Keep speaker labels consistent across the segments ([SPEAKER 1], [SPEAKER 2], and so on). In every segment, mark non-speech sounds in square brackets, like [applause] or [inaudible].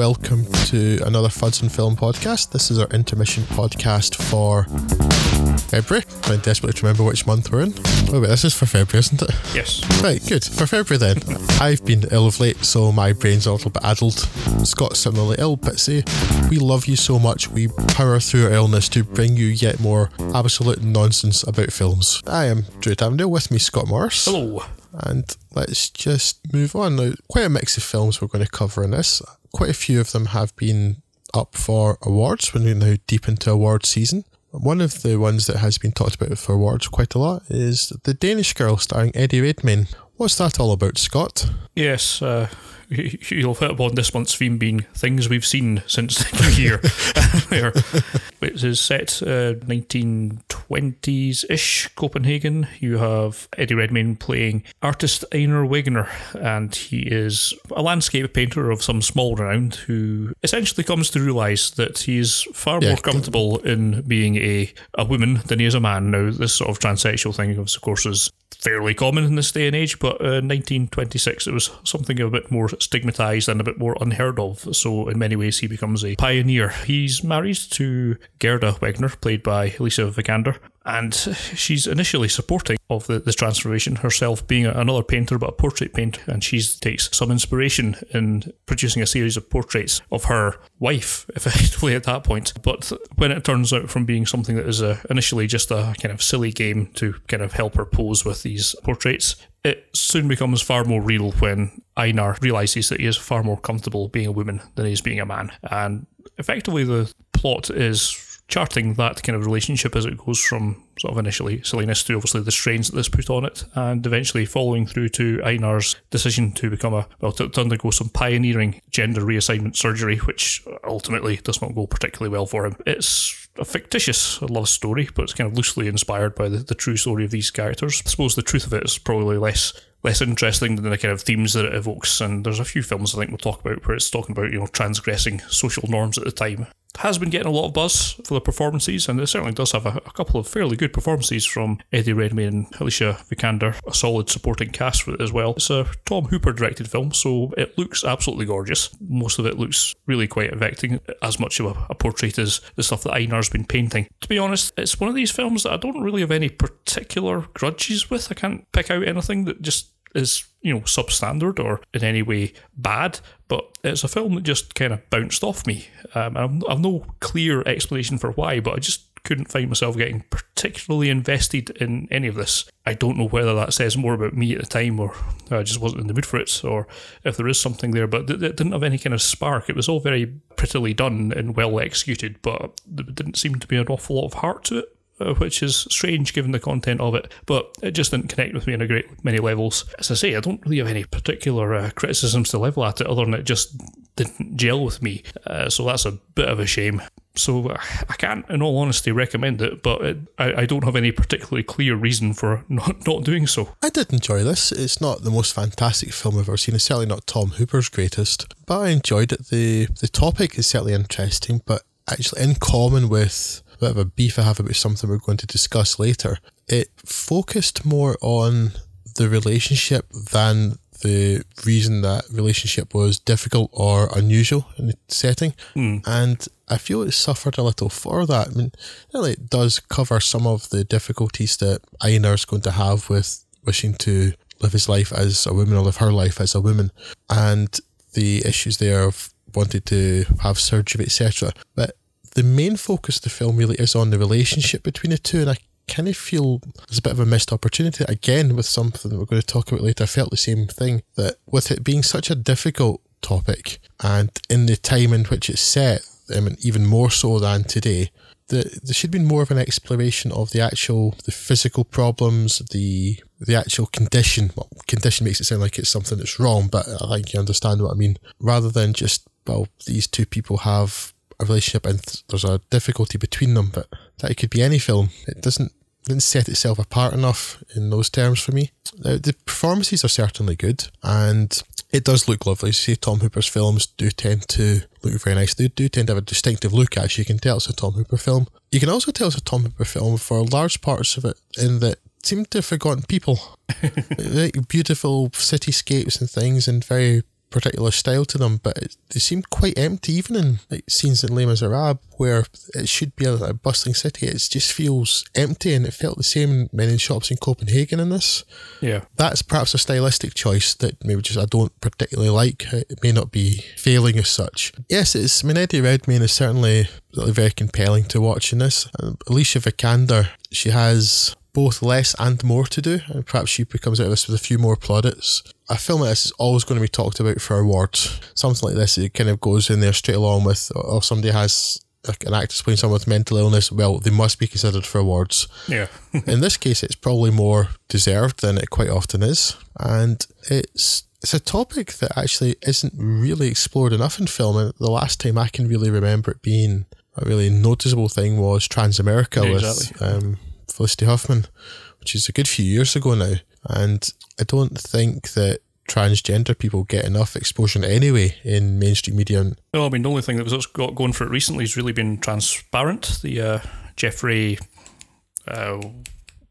[SPEAKER 1] welcome to another Fuds and Film podcast. This is our intermission podcast for February. I'm desperate to remember which month we're in. Oh, wait, this is for February, isn't it?
[SPEAKER 2] Yes.
[SPEAKER 1] Right, good. For February then. I've been ill of late, so my brain's a little bit addled. Scott's similarly ill, but say, we love you so much, we power through our illness to bring you yet more absolute nonsense about films. I am Drew Davendale, with me Scott Morris.
[SPEAKER 2] Hello.
[SPEAKER 1] And let's just move on. Now, quite a mix of films we're going to cover in this. Quite a few of them have been up for awards. We're now deep into award season. One of the ones that has been talked about for awards quite a lot is The Danish Girl starring Eddie Redmayne. What's that all about, Scott?
[SPEAKER 2] Yes, uh, [laughs] you'll hit upon this month's theme being things we've seen since the new year. [laughs] it is set uh, 1920s ish Copenhagen. You have Eddie Redmayne playing artist Einar Wegener, and he is a landscape painter of some small renown who essentially comes to realise that he's far
[SPEAKER 1] Yeah.
[SPEAKER 2] more comfortable in being a, a woman than he is a man. Now, this sort of transsexual thing, of course, is fairly common in this day and age, but uh, 1926 it was something a bit more stigmatized and a bit more unheard of. So in many ways he becomes a pioneer. He's married to Gerda Wegener, played by Alicia Vikander, and she's initially supporting of the, this transformation herself, being another painter but a portrait painter, and she takes some inspiration in producing a series of portraits of her wife, [laughs] effectively at that point. But when it turns out from being something that is uh initially just a kind of silly game to kind of help her pose with these portraits, it soon becomes far more real when Einar realizes that he is far more comfortable being a woman than he is being a man. And effectively, the plot is charting that kind of relationship as it goes from sort of initially silliness to obviously the strains that this put on it, and eventually following through to Einar's decision to become a well to, to undergo some pioneering gender reassignment surgery, which ultimately does not go particularly well for him. It's a fictitious love story, but it's kind of loosely inspired by the, the true story of these characters. I suppose the truth of it is probably less less interesting than the kind of themes that it evokes. And there's a few films I think we'll talk about where it's talking about, you know, transgressing social norms at the time. Has been getting a lot of buzz for the performances, and it certainly does have a, a couple of fairly good performances from Eddie Redmayne and Alicia Vikander, a solid supporting cast for it as well. It's a Tom Hooper directed film, so it looks absolutely gorgeous. Most of it looks really quite affecting, as much of a, a portrait as the stuff that Einar's been painting. To be honest, it's one of these films that I don't really have any particular grudges with. I can't pick out anything that just is you know substandard or in any way bad but it's a film that just kind of bounced off me. Um, I've, I've no clear explanation for why but i just couldn't find myself getting particularly invested in any of this. I don't know whether that says more about me at the time or i just wasn't in the mood for it or if there is something there but it didn't have any kind of spark. It was all very prettily done and well executed but there didn't seem to be an awful lot of heart to it which is strange given the content of it, but it just didn't connect with me on a great many levels. As I say, I don't really have any particular uh, criticisms to level at it, other than it just didn't gel with me. Uh, so that's a bit of a shame. So uh, I can't, in all honesty, recommend it, but it, I, I don't have any particularly clear reason for not, [laughs] not doing so.
[SPEAKER 1] I did enjoy this. It's not the most fantastic film I've ever seen. It's certainly not Tom Hooper's greatest, but I enjoyed it. The the topic is certainly interesting, but actually in common with bit of a beef I have about something we're going to discuss later, it focused more on the relationship than the reason that relationship was difficult or unusual in the setting. Hmm. And I feel it suffered a little for that. I mean, really, it does cover some of the difficulties that Einar's going to have with wishing to live his life as a woman or live her life as a woman, and the issues there of wanting to have surgery, etc. But the main focus of the film really is on the relationship between the two, and I kind of feel there's a bit of a missed opportunity again with something that we're going to talk about later. I felt the same thing that with it being such a difficult topic and in the time in which it's set, I mean, even more so than today, the, there should be more of an exploration of the actual the physical problems, the the actual condition. Well, condition makes it sound like it's something that's wrong, but I think you understand what I mean. Rather than just well, these two people have a relationship and there's a difficulty between them, but that it could be any film. It doesn't didn't set itself apart enough in those terms for me. Now, the performances are certainly good, and it does look lovely. You See, Tom Hooper's films do tend to look very nice. They do tend to have a distinctive look, actually. You can tell it's a Tom Hooper film. You can also tell it's a Tom Hooper film for large parts of it, in that it seem to have forgotten people. [laughs] Like beautiful cityscapes and things, and very particular style to them, but it, they seem quite empty, even in like scenes in Les Miserables, where it should be a, a, bustling city. It just feels empty, and it felt the same in many shops in Copenhagen. In this,
[SPEAKER 2] yeah,
[SPEAKER 1] that's perhaps a stylistic choice that maybe just I don't particularly like. It may not be failing as such. Yes, it's. I mean, Eddie Redmayne is certainly very compelling to watch in this. Um, Alicia Vikander, she has both less and more to do, and perhaps she comes out of this with a few more plaudits. A film like this is always going to be talked about for awards. Something like this, it kind of goes in there straight along with, or somebody has like an actor playing someone with mental illness, well, they must be considered for awards.
[SPEAKER 2] Yeah. [laughs]
[SPEAKER 1] in this case, it's probably more deserved than it quite often is, and it's it's a topic that actually isn't really explored enough in film. And the last time I can really remember it being a really noticeable thing was Transamerica yeah, with um, Felicity Huffman, which is a good few years ago now. And I don't think that transgender people get enough exposure anyway in mainstream media.
[SPEAKER 2] No, I mean, the only thing that was got going for it recently has really been Transparent, the uh, Jeffrey. Uh,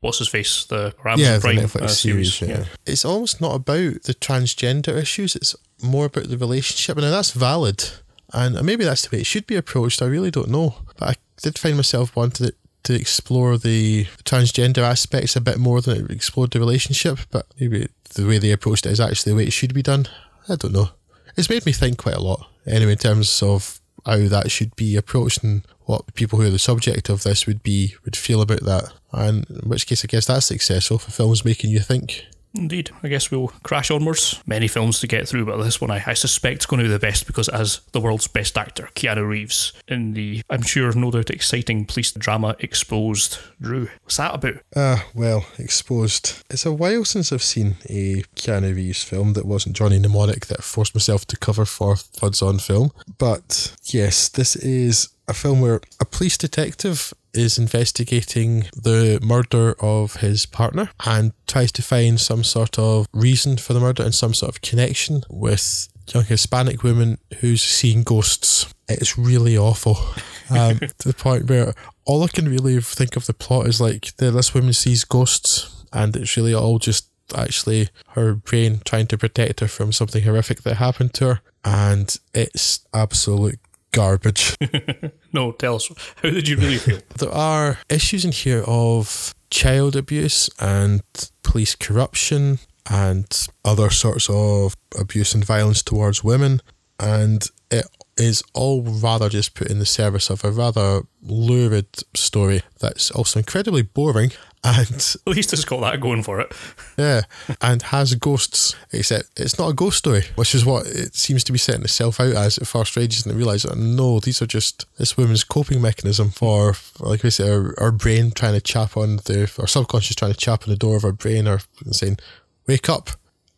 [SPEAKER 2] what's his face? The Amazon
[SPEAKER 1] yeah,
[SPEAKER 2] Prime
[SPEAKER 1] the Netflix
[SPEAKER 2] uh, series.
[SPEAKER 1] series. Yeah. yeah. It's almost not about the transgender issues. It's more about the relationship, and that's valid. And maybe that's the way it should be approached. I really don't know, but I did find myself wanting to explore the transgender aspects a bit more than it explored the relationship. But maybe the way they approached it is actually the way it should be done. I don't know. It's made me think quite a lot. Anyway, in terms of how that should be approached and what people who are the subject of this would be would feel about that. And in which case, I guess that's successful for films making you think.
[SPEAKER 2] Indeed. I guess we'll crash onwards. Many films to get through, but this one I, I suspect is going to be the best because it has the world's best actor, Keanu Reeves, in the, I'm sure, no doubt exciting police drama Exposed. Drew, what's that about?
[SPEAKER 1] Ah, uh, well, Exposed. It's a while since I've seen a Keanu Reeves film that wasn't Johnny Mnemonic that I forced myself to cover for Fuds on Film. But yes, this is a film where a police detective is investigating the murder of his partner and tries to find some sort of reason for the murder and some sort of connection with young Hispanic woman who's seeing ghosts. It's really awful. [laughs] Um, to the point where all I can really think of the plot is like this woman sees ghosts and it's really all just actually her brain trying to protect her from something horrific that happened to her. And it's absolute garbage. [laughs]
[SPEAKER 2] no, tell us. How did you really feel? [laughs]
[SPEAKER 1] there are issues in here of child abuse and police corruption and other sorts of abuse and violence towards women. And it is all rather just put in the service of a rather lurid story that's also incredibly boring and [laughs]
[SPEAKER 2] at least it's got that going for it.
[SPEAKER 1] Yeah, and has ghosts, except it's not a ghost story, which is what it seems to be setting itself out as at first rages, and realise that no, these are just this woman's coping mechanism for, like we say, our, our brain trying to chap on the, our subconscious trying to chap on the door of our brain, or saying, "Wake up,"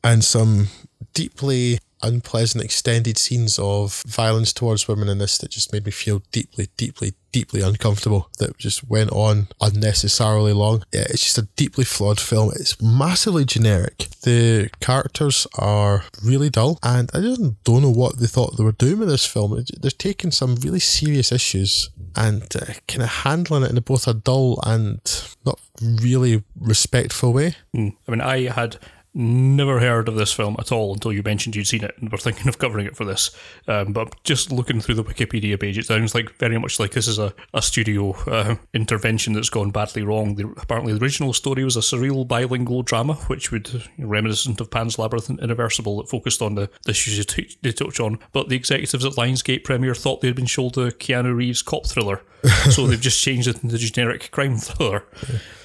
[SPEAKER 1] and some deeply unpleasant extended scenes of violence towards women in this that just made me feel deeply, deeply, deeply uncomfortable. That just went on unnecessarily long. Yeah, it's just a deeply flawed film. It's massively generic. The characters are really dull, and I just don't know what they thought they were doing with this film. They're taking some really serious issues and uh, kind of handling it in both a dull and not really respectful way.
[SPEAKER 2] Mm. I mean, I had Never heard of this film at all until you mentioned you'd seen it and were thinking of covering it for this. Um, but just looking through the Wikipedia page, it sounds like very much like this is a, a studio uh, intervention that's gone badly wrong. The, apparently, the original story was a surreal bilingual drama, which would you know, reminiscent of Pan's Labyrinth and Irreversible that focused on the, the issues they touch on. But the executives at Lionsgate premiere thought they'd been sold a Keanu Reeves cop thriller. [laughs] so they've just changed it into generic crime thriller.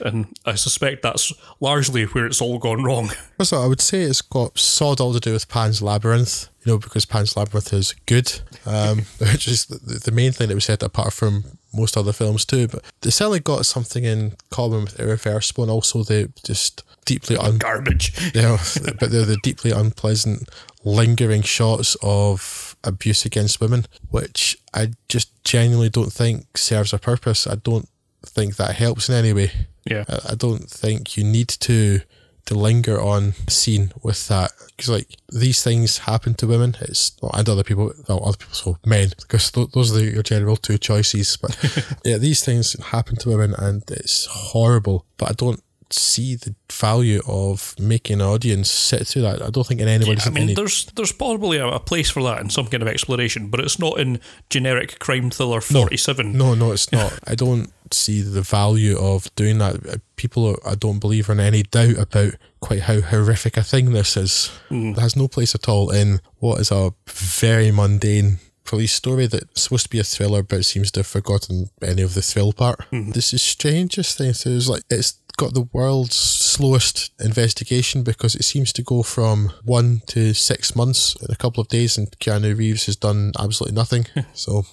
[SPEAKER 2] And I suspect that's largely where it's all gone wrong.
[SPEAKER 1] So I would say it's got sod all to do with Pan's Labyrinth, you know, because Pan's Labyrinth is good, um, [laughs] which is the, the main thing that we said apart from most other films too. But they certainly got something in common with Irreversible and also the just deeply un-
[SPEAKER 2] garbage. [laughs]
[SPEAKER 1] You know, but they're the deeply unpleasant, lingering shots of abuse against women, which I just genuinely don't think serves a purpose. I don't think that helps in any way.
[SPEAKER 2] Yeah,
[SPEAKER 1] I, I don't think you need to to linger on scene with that. Because like these things happen to women. It's well, and other people well other people so men because th- those are the, your general two choices. But [laughs] yeah these things happen to women and it's horrible. But I don't see the value of making an audience sit through that. I don't think in anybody's
[SPEAKER 2] I mean,
[SPEAKER 1] any,
[SPEAKER 2] there's there's probably a, a place for that in some kind of exploration, but it's not in generic crime thriller 47.
[SPEAKER 1] No, no, it's not. I don't see the value of doing that. Uh, people, are, I don't believe, are in any doubt about quite how horrific a thing this is. Hmm. It has no place at all in what is a very mundane police story that's supposed to be a thriller, but seems to have forgotten any of the thrill part. Hmm. This is strangest thing. So it's like it's got the world's slowest investigation because it seems to go from one to six months in a couple of days, and Keanu Reeves has done absolutely nothing. [laughs] so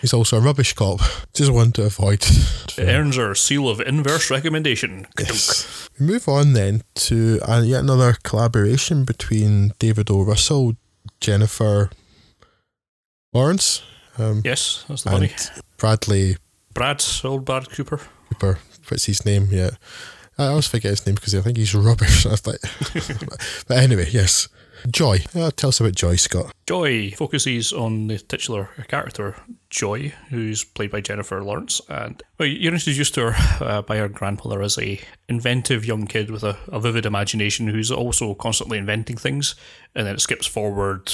[SPEAKER 1] he's also a rubbish cop. Just one to avoid.
[SPEAKER 2] It earns our seal of inverse recommendation.
[SPEAKER 1] Yes. We move on then to uh, yet another collaboration between David O. Russell, Jennifer Lawrence, um,
[SPEAKER 2] Yes, that's the money.
[SPEAKER 1] Bradley
[SPEAKER 2] Brad, old Brad Cooper.
[SPEAKER 1] Cooper. What's his name? Yeah. I always forget his name because I think he's rubbish. [laughs] Like, [laughs] but anyway, yes. Joy. Uh, tell us about Joy, Scott.
[SPEAKER 2] Joy focuses on the titular character, Joy, who's played by Jennifer Lawrence. And well, you're introduced to her uh, by her grandmother as a inventive young kid with a, a vivid imagination who's also constantly inventing things. And then it skips forward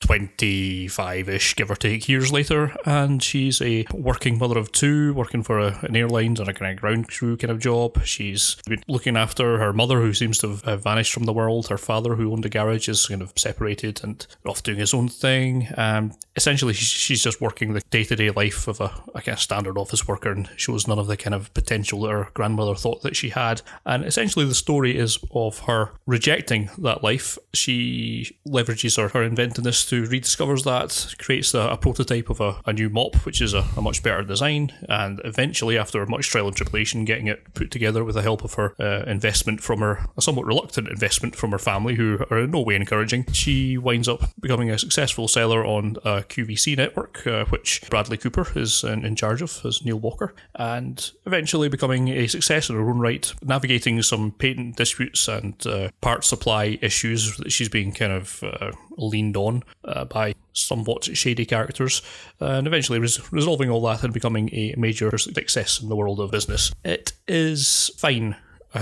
[SPEAKER 2] 25 ish, give or take, years later, and she's a working mother of two, working for a, an airlines and a kind of ground crew kind of job. She's been looking after her mother, who seems to have vanished from the world. Her father, who owned a garage, is kind of separated and off doing his own thing. Um, essentially, she's just working the day to day life of a, a kind of standard office worker and shows none of the kind of potential that her grandmother thought that she had. And essentially, the story is of her rejecting that life. She leverages her, her inventiveness to rediscovers that, creates a, a prototype of a, a new mop, which is a, a much better design, and eventually, after much trial and tribulation, getting it put together with the help of her uh, investment from her, a somewhat reluctant investment from her family, who are in no way encouraging, she winds up becoming a successful seller on a QVC network, uh, which Bradley Cooper is in, in charge of as Neil Walker, and eventually becoming a success in her own right, navigating some patent disputes and uh, part supply issues that she's being kind of uh, leaned on uh, by somewhat shady characters, and eventually res- resolving all that and becoming a major success in the world of business. It is fine. [laughs]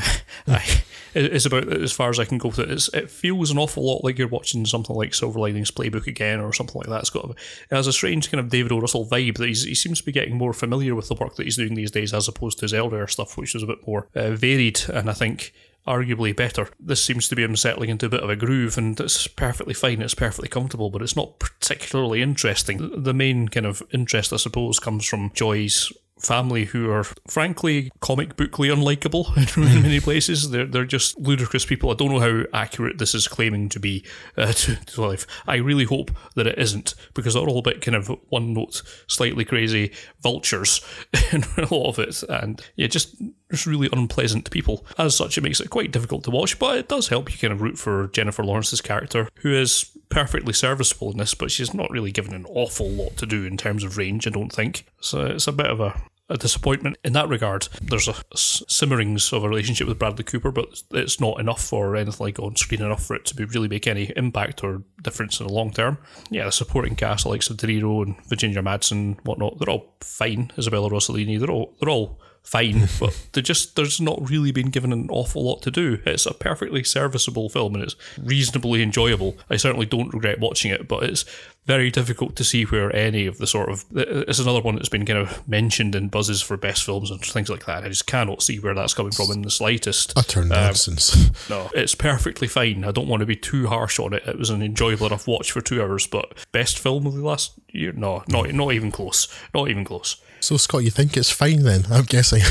[SPEAKER 2] I, it's about as far as I can go with it. It's, it feels an awful lot like you're watching something like Silver Linings Playbook again or something like that. It's got a, it has a strange kind of David O. Russell vibe that he seems to be getting more familiar with the work that he's doing these days as opposed to his earlier stuff, which was a bit more uh, varied and I think arguably better. This seems to be him settling into a bit of a groove, and it's perfectly fine. It's perfectly comfortable, but it's not particularly interesting. The main kind of interest, I suppose, comes from Joy's family who are frankly comic bookly unlikable [laughs] in many places. They're they're just ludicrous people. I don't know how accurate this is claiming to be uh, [laughs] to, to life. I really hope that it isn't because they're all a bit kind of one note, slightly crazy vultures [laughs] in a lot of it, and yeah, just just really unpleasant to people. As such, it makes it quite difficult to watch, but it does help you kind of root for Jennifer Lawrence's character, who is perfectly serviceable in this, but she's not really given an awful lot to do in terms of range, I don't think. So it's a bit of a a disappointment in that regard. There's a simmerings of a relationship with Bradley Cooper, but it's not enough for anything like on screen enough for it to be really make any impact or difference in the long term. Yeah, the supporting cast like De Niro and Virginia Madsen, whatnot, they're all fine. Isabella Rossellini, they're all they're all fine, [laughs] but they just there's not really been given an awful lot to do. It's a perfectly serviceable film and it's reasonably enjoyable. I certainly don't regret watching it, but it's very difficult to see where any of the sort of it's another one that's been kind of mentioned in buzzes for best films and things like that. I just cannot see where that's coming from in the slightest.
[SPEAKER 1] Utter nonsense. [laughs]
[SPEAKER 2] No, it's perfectly fine. I don't want to be too harsh on it. It was an enjoyable enough watch for two hours, but best film of the last year? No, not not even close. Not even close.
[SPEAKER 1] So, Scott, you think it's fine then? I'm guessing.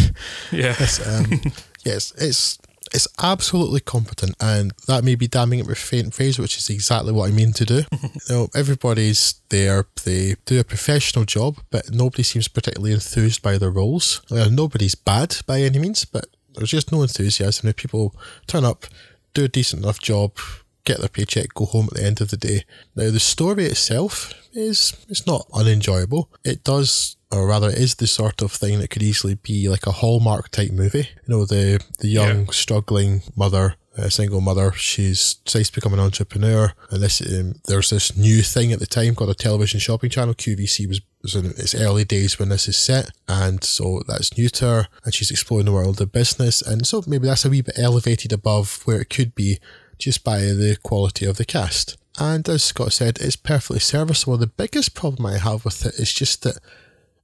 [SPEAKER 2] Yeah. [laughs]
[SPEAKER 1] Yes, um, [laughs] yes, it's it's absolutely competent, and that may be damning it with faint praise, which is exactly what I mean to do. [laughs] you know, everybody's there; they do a professional job, but nobody seems particularly enthused by their roles. Nobody's bad by any means, but there's just no enthusiasm. If people turn up, do a decent enough job, get their paycheck, go home at the end of the day. Now, the story itself is it's not unenjoyable. It does, or rather, it is the sort of thing that could easily be like a Hallmark type movie. You know, the the young
[SPEAKER 2] Yeah.
[SPEAKER 1] struggling mother. A single mother, she's decides to become an entrepreneur, and this um, there's this new thing at the time called a television shopping channel. QVC was was in its early days when this is set, and so that's new to her, and she's exploring the world of business, and so maybe that's a wee bit elevated above where it could be just by the quality of the cast. And as Scott said, it's perfectly serviceable. The biggest problem I have with it is just that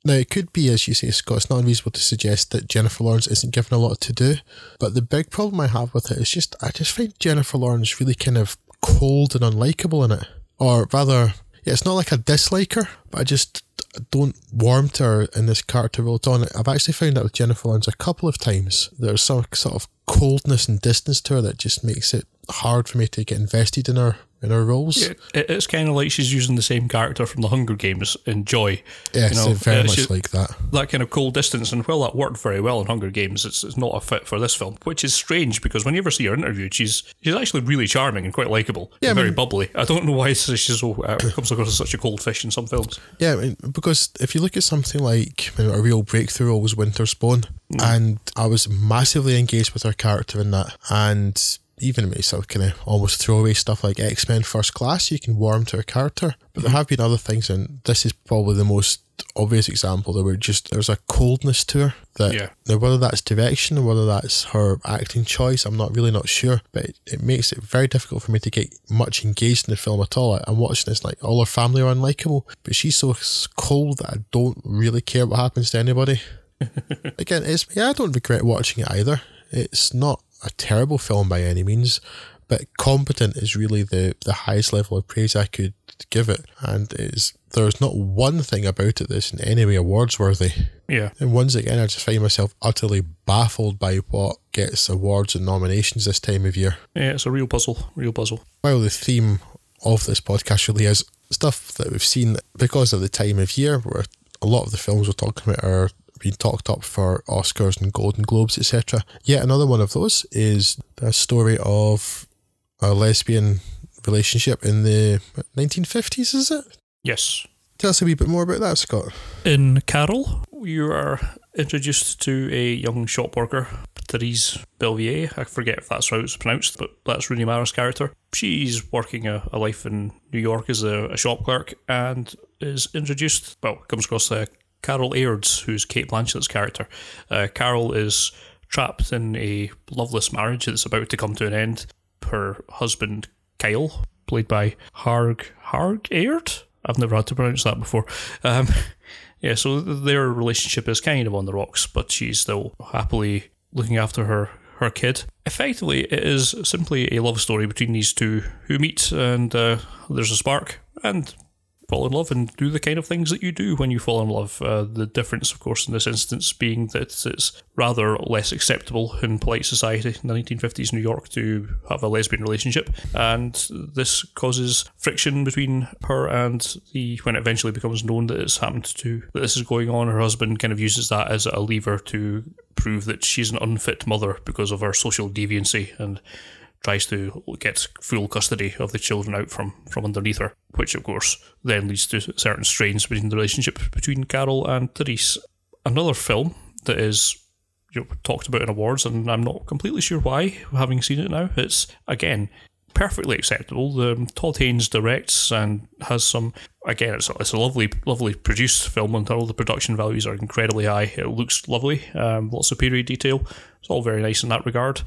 [SPEAKER 1] now, it could be, as you say, Scott, it's not unreasonable to suggest that Jennifer Lawrence isn't given a lot to do. But the big problem I have with it is just, I just find Jennifer Lawrence really kind of cold and unlikable in it. Or rather, yeah, it's not like I dislike her, but I just don't warm to her in this character role all. I've actually found that with Jennifer Lawrence a couple of times. There's some sort of coldness and distance to her that just makes it hard for me to get invested in her in her roles.
[SPEAKER 2] Yeah, it's kind of like she's using the same character from the Hunger Games in Joy.
[SPEAKER 1] Yes, you know, very much like that.
[SPEAKER 2] That kind of cold distance, and while that worked very well in Hunger Games, it's, it's not a fit for this film, which is strange because when you ever see her interviewed, she's she's actually really charming and quite likable. Yeah, very mean, bubbly. I don't know why [laughs] she's so uh, comes across as such a cold fish in some films.
[SPEAKER 1] Yeah, I mean, because if you look at something like you know, a real breakthrough was Winter's Bone, mm. and I was massively engaged with her character in that, and even with sort of kind of almost throwaway stuff like X Men First Class, you can warm to a character. But there mm-hmm. have been other things, and this is probably the most obvious example There were just there's a coldness to her that yeah. now whether that's direction or whether that's her acting choice, I'm not really not sure. But it, it, makes it very difficult for me to get much engaged in the film at all. I'm watching this like all her family are unlikable, but she's so cold that I don't really care what happens to anybody. [laughs] Again, it's yeah, I don't regret watching it either. It's not a terrible film by any means, but competent is really the, the highest level of praise I could give it. And it's, there's not one thing about it that's in any way awards worthy.
[SPEAKER 2] Yeah.
[SPEAKER 1] And once again, I just find myself utterly baffled by what gets awards and nominations this time of year.
[SPEAKER 2] Yeah, it's a real puzzle, real puzzle.
[SPEAKER 1] While the theme of this podcast really is stuff that we've seen because of the time of year, where a lot of the films we're talking about are been talked up for Oscars and Golden Globes, etc. Yet another one of those is the story of a lesbian relationship in the 1950s, is it?
[SPEAKER 2] Yes.
[SPEAKER 1] Tell us a wee bit more about that, Scott.
[SPEAKER 2] In Carol, you are introduced to a young shop worker, Therese Belvier. I forget if that's how it's pronounced, but that's Rooney Mara's character. She's working a, a life in New York as a, a, shop clerk and is introduced, well, comes across a Carol Airds, who's Cate Blanchett's character. Uh, Carol is trapped in a loveless marriage that's about to come to an end. Her husband, Kyle, played by Harg Harg Aird. I've never had to pronounce that before. Um, [laughs] yeah, so their relationship is kind of on the rocks, but she's still happily looking after her her kid. Effectively, it is simply a love story between these two who meet, and uh, there's a spark, and fall in love and do the kind of things that you do when you fall in love. Uh, the difference, of course, in this instance being that it's rather less acceptable in polite society in the 1950s New York to have a lesbian relationship, and this causes friction between her and the when it eventually becomes known that it's happened to that this is going on. Her husband kind of uses that as a lever to prove that she's an unfit mother because of her social deviancy and tries to get full custody of the children out from, from underneath her, which of course then leads to certain strains between the relationship between Carol and Therese. Another film that is you know, talked about in awards, and I'm not completely sure why, having seen it now. It's again perfectly acceptable. The Todd Haynes directs and has some. Again, it's a, it's a lovely, lovely produced film, and all the production values are incredibly high. It looks lovely, um, lots of period detail. It's all very nice in that regard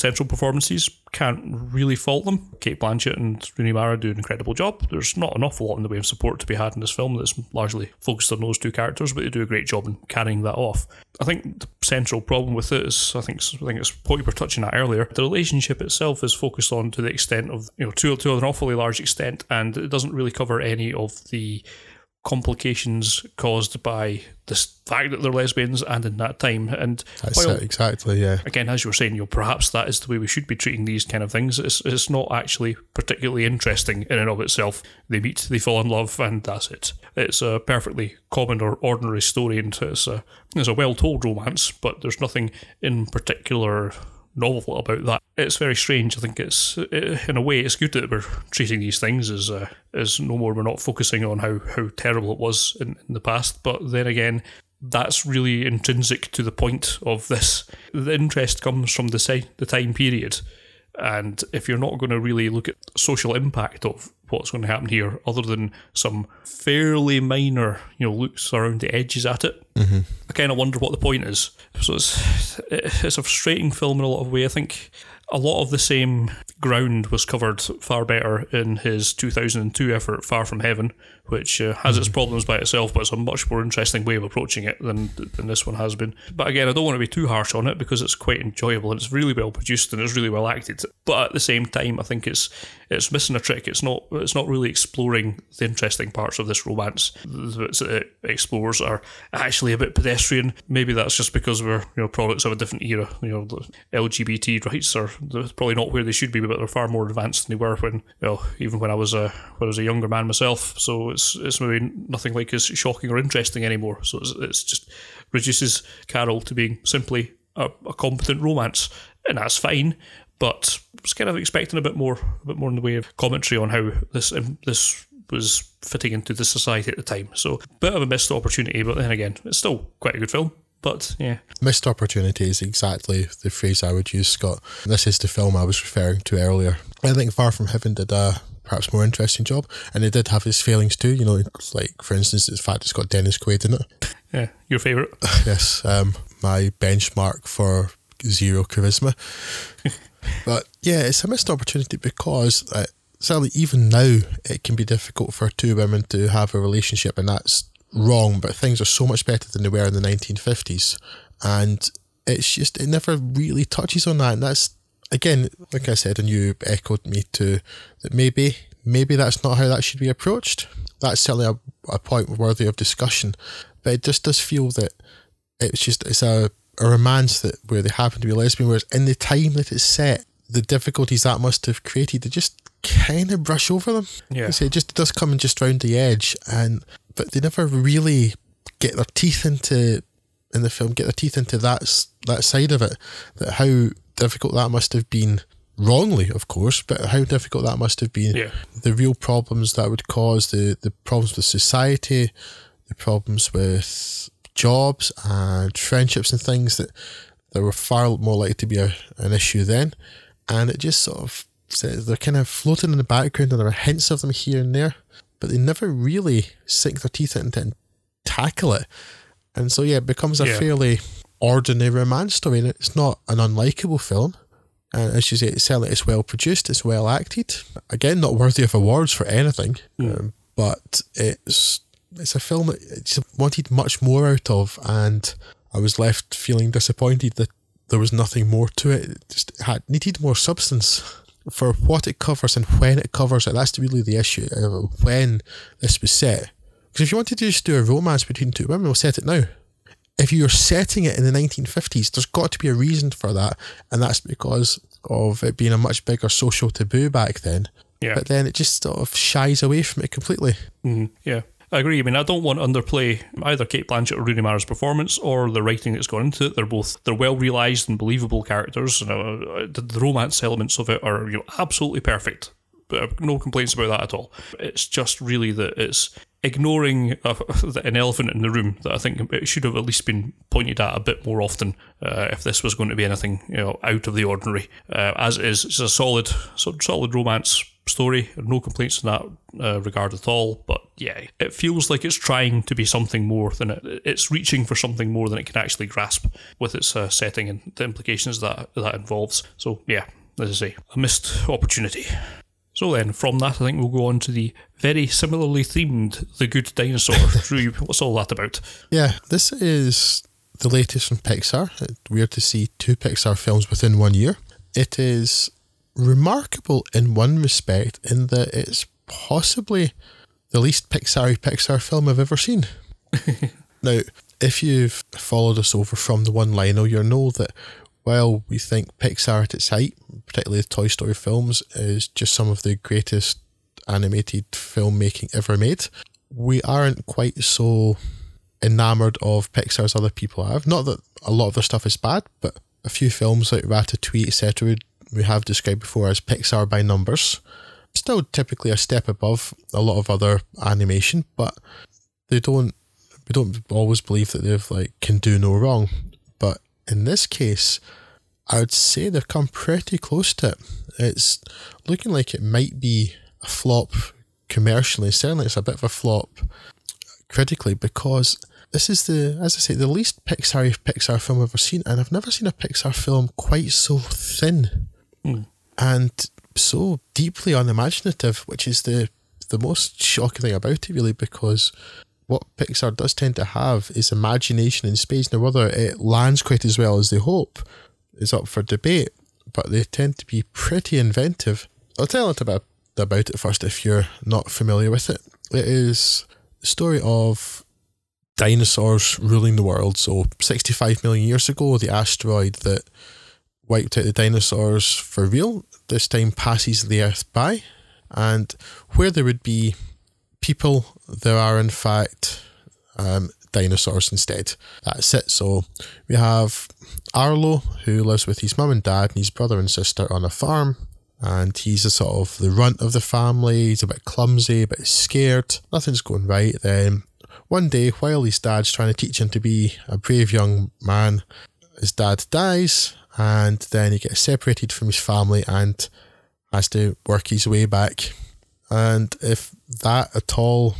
[SPEAKER 2] central performances, can't really fault them. Cate Blanchett and Rooney Mara do an incredible job. There's not an awful lot in the way of support to be had in this film that's largely focused on those two characters, but they do a great job in carrying that off. I think the central problem with it is, I think, I think it's what you were touching at earlier. The relationship itself is focused on to the extent of, you know, to, to an awfully large extent, and it doesn't really cover any of the complications caused by the fact that they're lesbians and in that time. And
[SPEAKER 1] That's while, exactly, yeah.
[SPEAKER 2] Again, as you were saying, you know, perhaps that is the way we should be treating these kind of things. It's, it's not actually particularly interesting in and of itself. They meet, they fall in love, and that's it. It's a perfectly common or ordinary story, and it's a, it's a well told romance, but there's nothing in particular novel about that. It's very strange. I think it's in a way it's good that we're treating these things as uh, as no more. We're not focusing on how how terrible it was in, in the past, but then again. That's really intrinsic to the point of this. The interest comes from the si- the time period, And if you're not going to really look at social impact of what's going to happen here, other than some fairly minor, you know, looks around the edges at it,
[SPEAKER 1] Mm-hmm.
[SPEAKER 2] I kind of wonder what the point is. So it's it's a frustrating film in a lot of way. I think a lot of the same ground was covered far better in his 2002 effort, Far From Heaven, which uh, has its problems by itself, but it's a much more interesting way of approaching it than than this one has been. But again, I don't want to be too harsh on it because it's quite enjoyable and it's really well produced and it's really well acted. But at the same time, I think it's it's missing a trick. It's not it's not really exploring the interesting parts of this romance. The bits that it explores are actually a bit pedestrian. Maybe that's just because we're you know products of a different era. You know, the LGBT rights are probably not where they should be, but they're far more advanced than they were when well even when I was a when I was a younger man myself. So it's it's maybe nothing like as shocking or interesting anymore. So it's, it's just reduces Carol to being simply a, a competent romance, and that's fine. But I was kind of expecting a bit more, a bit more in the way of commentary on how this um, this was fitting into the society at the time. So bit of a missed opportunity, but then again, it's still quite a good film. But yeah,
[SPEAKER 1] Missed opportunity is exactly the phrase I would use, Scott. This is the film I was referring to earlier. I think Far From Heaven did a perhaps more interesting job, and it did have its failings too. You know, like for instance, the fact it's got Dennis Quaid in it.
[SPEAKER 2] yeah, your favourite? [laughs]
[SPEAKER 1] yes, um, my benchmark for zero charisma. [laughs] but yeah, it's a missed opportunity because uh, sadly, even now, it can be difficult for two women to have a relationship, and that's wrong. But things are so much better than they were in the 1950s, and it's just it never really touches on that. And that's again, like I said, and you echoed me too, that maybe maybe that's not how that should be approached. That's certainly a, a point worthy of discussion. But it just does feel that it's just it's a, a romance that where they happen to be lesbian, whereas in the time that it's set, the difficulties that must have created, they just kind of brush over them.
[SPEAKER 2] Yeah.
[SPEAKER 1] It just does come in just round the edge, and but they never really get their teeth into in the film, get their teeth into that that side of it. That how difficult that must have been. Wrongly, of course, but how difficult that must have been.
[SPEAKER 2] Yeah.
[SPEAKER 1] The real problems that would cause the the problems with society, the problems with jobs and friendships and things that that were far more likely to be a, an issue then. And it just sort of says they're kind of floating in the background and there are hints of them here and there, but they never really sink their teeth into it and tackle it. And so, yeah, it becomes a
[SPEAKER 2] Yeah.
[SPEAKER 1] fairly ordinary romance story. And it's not an unlikable film. And as you say, it's certainly it's well produced, it's well acted. Again, not worthy of awards for anything, um, but it's it's a film that I just wanted much more out of, and I was left feeling disappointed that there was nothing more to it. It just had needed more substance for what it covers and when it covers it. That's really the issue. uh, When this was set, because if you wanted to just do a romance between two women, we'll set it now if you're setting it in the 1950s, there's got to be a reason for that, and that's because of it being a much bigger social taboo back then.
[SPEAKER 2] Yeah.
[SPEAKER 1] But then it just sort of shies away from it completely.
[SPEAKER 2] Mhm. Yeah. I agree. I mean, I don't want to underplay either Cate Blanchett or Rooney Mara's performance or the writing that's gone into it. They're both they're well realised and believable characters. And uh, the, the romance elements of it are you know absolutely perfect. But no complaints about that at all. It's just really that it's ignoring uh, [laughs] an elephant in the room that I think it should have at least been pointed at a bit more often uh, if this was going to be anything you know out of the ordinary. Uh, as it is, it's a solid, solid romance story. No complaints in that uh, regard at all. But yeah, it feels like it's trying to be something more than it. It's reaching for something more than it can actually grasp with its uh, setting and the implications that that involves. So yeah, as I say, a missed opportunity. So then, from that, I think we'll go on to the very similarly themed The Good Dinosaur. [laughs] Drew, what's all that about?
[SPEAKER 1] Yeah, this is the latest from Pixar. It's weird to see two Pixar films within one year. It is remarkable in one respect, in that it's possibly the least Pixar Pixar film I've ever seen. [laughs] now, if you've followed us over from the one line, you'll know that while we think Pixar at its height, particularly the Toy Story films, is just some of the greatest animated filmmaking ever made, we aren't quite so enamored of Pixar as other people have. Not that a lot of their stuff is bad, but a few films like Ratatouille, etc., we have described before as Pixar by numbers. Still typically a step above a lot of other animation, but they don't we don't always believe that they've like can do no wrong. But in this case, I would say they've come pretty close to it. It's looking like it might be a flop commercially. Certainly, it's a bit of a flop critically because this is the, as I say, the least Pixar Pixar film I've ever seen, and I've never seen a Pixar film quite so thin
[SPEAKER 2] Mm.
[SPEAKER 1] and so deeply unimaginative, which is the the most shocking thing about it, really, because what Pixar does tend to have is imagination in space. Now, whether it lands quite as well as they hope is up for debate, but they tend to be pretty inventive. I'll tell a little bit about it first if you're not familiar with it. It is the story of dinosaurs ruling the world. So, 65 million years ago, the asteroid that wiped out the dinosaurs for real this time passes the Earth by, and where there would be people, there are in fact um, dinosaurs instead. That's it. So we have Arlo, who lives with his mum and dad and his brother and sister on a farm. And he's a sort of the runt of the family. He's a bit clumsy, a bit scared. Nothing's going right. Then one day, while his dad's trying to teach him to be a brave young man, his dad dies, and then he gets separated from his family and has to work his way back. And if that at all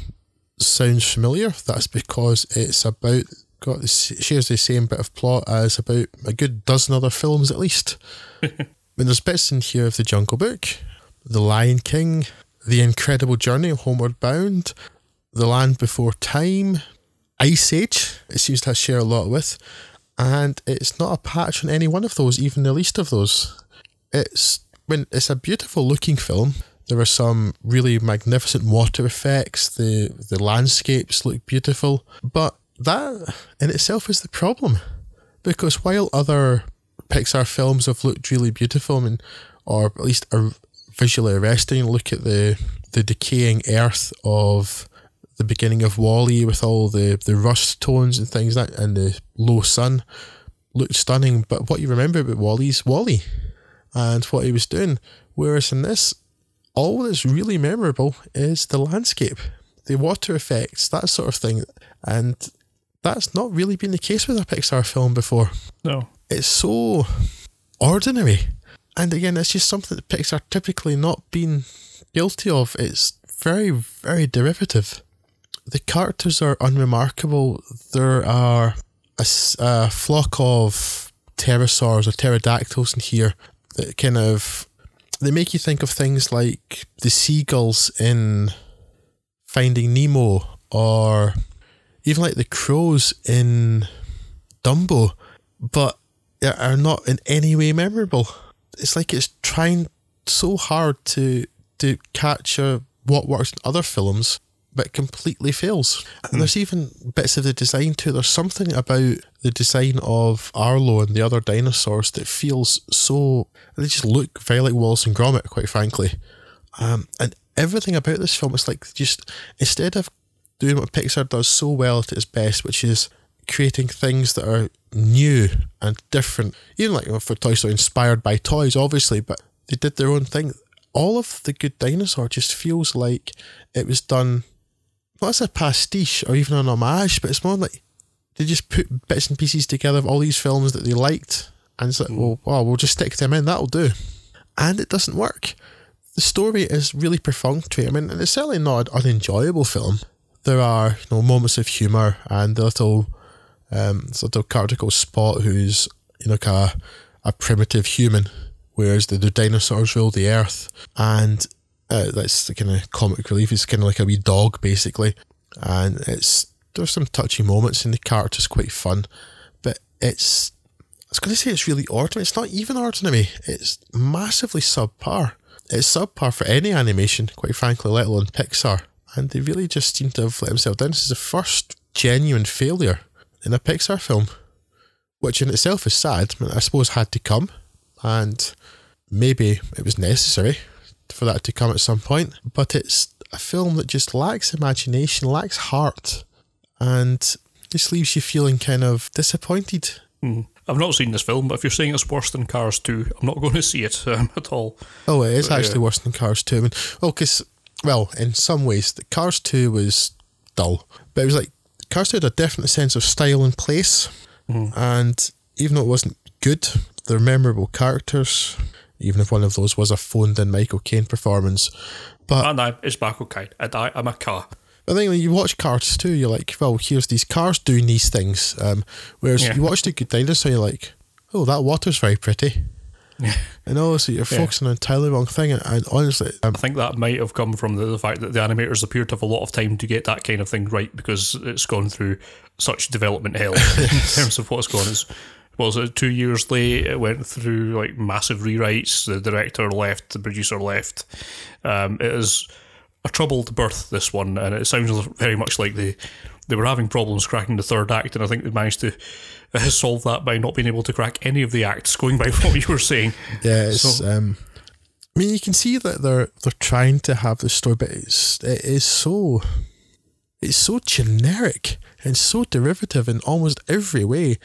[SPEAKER 1] sounds familiar, that's because it's about got shares the same bit of plot as about a good dozen other films at least. [laughs] I mean, there's bits in here of the Jungle Book, The Lion King, The Incredible Journey, Homeward Bound, The Land Before Time, Ice Age. It seems to share a lot with, and it's not a patch on any one of those, even the least of those. It's when it's a beautiful looking film. There are some really magnificent water effects. The the landscapes look beautiful, but that in itself is the problem, because while other Pixar films have looked really beautiful, mean, or at least are visually arresting. Look at the the decaying earth of the beginning of WALL-E with all the, the rust tones and things like and the low sun looked stunning. But what you remember about WALL-E's WALL-E and what he was doing. Whereas in this, all that's really memorable is the landscape, the water effects, that sort of thing. And that's not really been the case with a Pixar film before.
[SPEAKER 2] No.
[SPEAKER 1] It's so ordinary. And again, it's just something that Pixar typically not been guilty of. It's very, very derivative. The characters are unremarkable. There are a flock of pterosaurs or pterodactyls in here that kind of they make you think of things like the seagulls in Finding Nemo or even like the crows in Dumbo, but they are not in any way memorable. It's like it's trying so hard to to capture uh, what works in other films, but completely fails. And there's even bits of the design too. There's something about the design of Arlo and the other dinosaurs that feels so. They just look very like Wallace and Gromit, quite frankly. Um, and everything about this film is like just instead of doing what Pixar does so well at its best, which is creating things that are new and different. Even like you know, for Toy Story, inspired by toys, obviously, but they did their own thing. All of the Good Dinosaur just feels like it was done not as a pastiche or even an homage, but it's more like they just put bits and pieces together of all these films that they liked, and it's like, well, wow, we'll just stick them in. That'll do, and it doesn't work. The story is really perfunctory. I mean, and it's certainly not an unenjoyable film. There are you know moments of humour and the little um, little character called Spot, who's you know like a, a primitive human, whereas the, the dinosaurs rule the earth, and uh, that's the kind of comic relief. It's kind of like a wee dog, basically, and it's there's some touchy moments, and the character's quite fun, but it's I was going to say it's really ordinary. It's not even ordinary. It's massively subpar. It's subpar for any animation, quite frankly, let alone Pixar. And they really just seem to have let themselves down. This is the first genuine failure in a Pixar film, which in itself is sad. I, suppose had to come, and maybe it was necessary for that to come at some point. But it's a film that just lacks imagination, lacks heart, and just leaves you feeling kind of disappointed.
[SPEAKER 2] Mm. I've not seen this film, but if you're saying it's worse than Cars 2, I'm not [laughs] going to see it um, at all.
[SPEAKER 1] Oh, it is
[SPEAKER 2] But, yeah.
[SPEAKER 1] actually worse than Cars 2. I mean, well, because, well, in some ways, the Cars 2 was dull, but it was like Cars 2 had a definite sense of style and place, and even though it wasn't good, they're memorable characters, even if one of those was a phoned in Michael Caine performance. But
[SPEAKER 2] And I, it's Michael Caine. And I, I'm a car.
[SPEAKER 1] I think when you watch Cars 2, you're like, well, here's these cars doing these things. Um, whereas
[SPEAKER 2] Yeah.
[SPEAKER 1] you watch The Good Dinosaur, you're like, oh, that water's very pretty. and also, you're focusing on entirely wrong thing. And, and honestly, um,
[SPEAKER 2] I think that might have come from the, the fact that the animators appear to have a lot of time to get that kind of thing right because it's gone through such development hell [laughs] in terms of what's gone. It's, was it two years late? It went through like massive rewrites. The director left, the producer left. Um, it is a troubled birth, this one, and it sounds very much like they they were having problems cracking the third act, and I think they managed to uh, solve that by not being able to crack any of the acts. Going by [laughs] what you were saying,
[SPEAKER 1] yeah, it's.
[SPEAKER 2] So-
[SPEAKER 1] um, I mean, you can see that they're they're trying to have the story, but it's it is so it's so generic and so derivative in almost every way,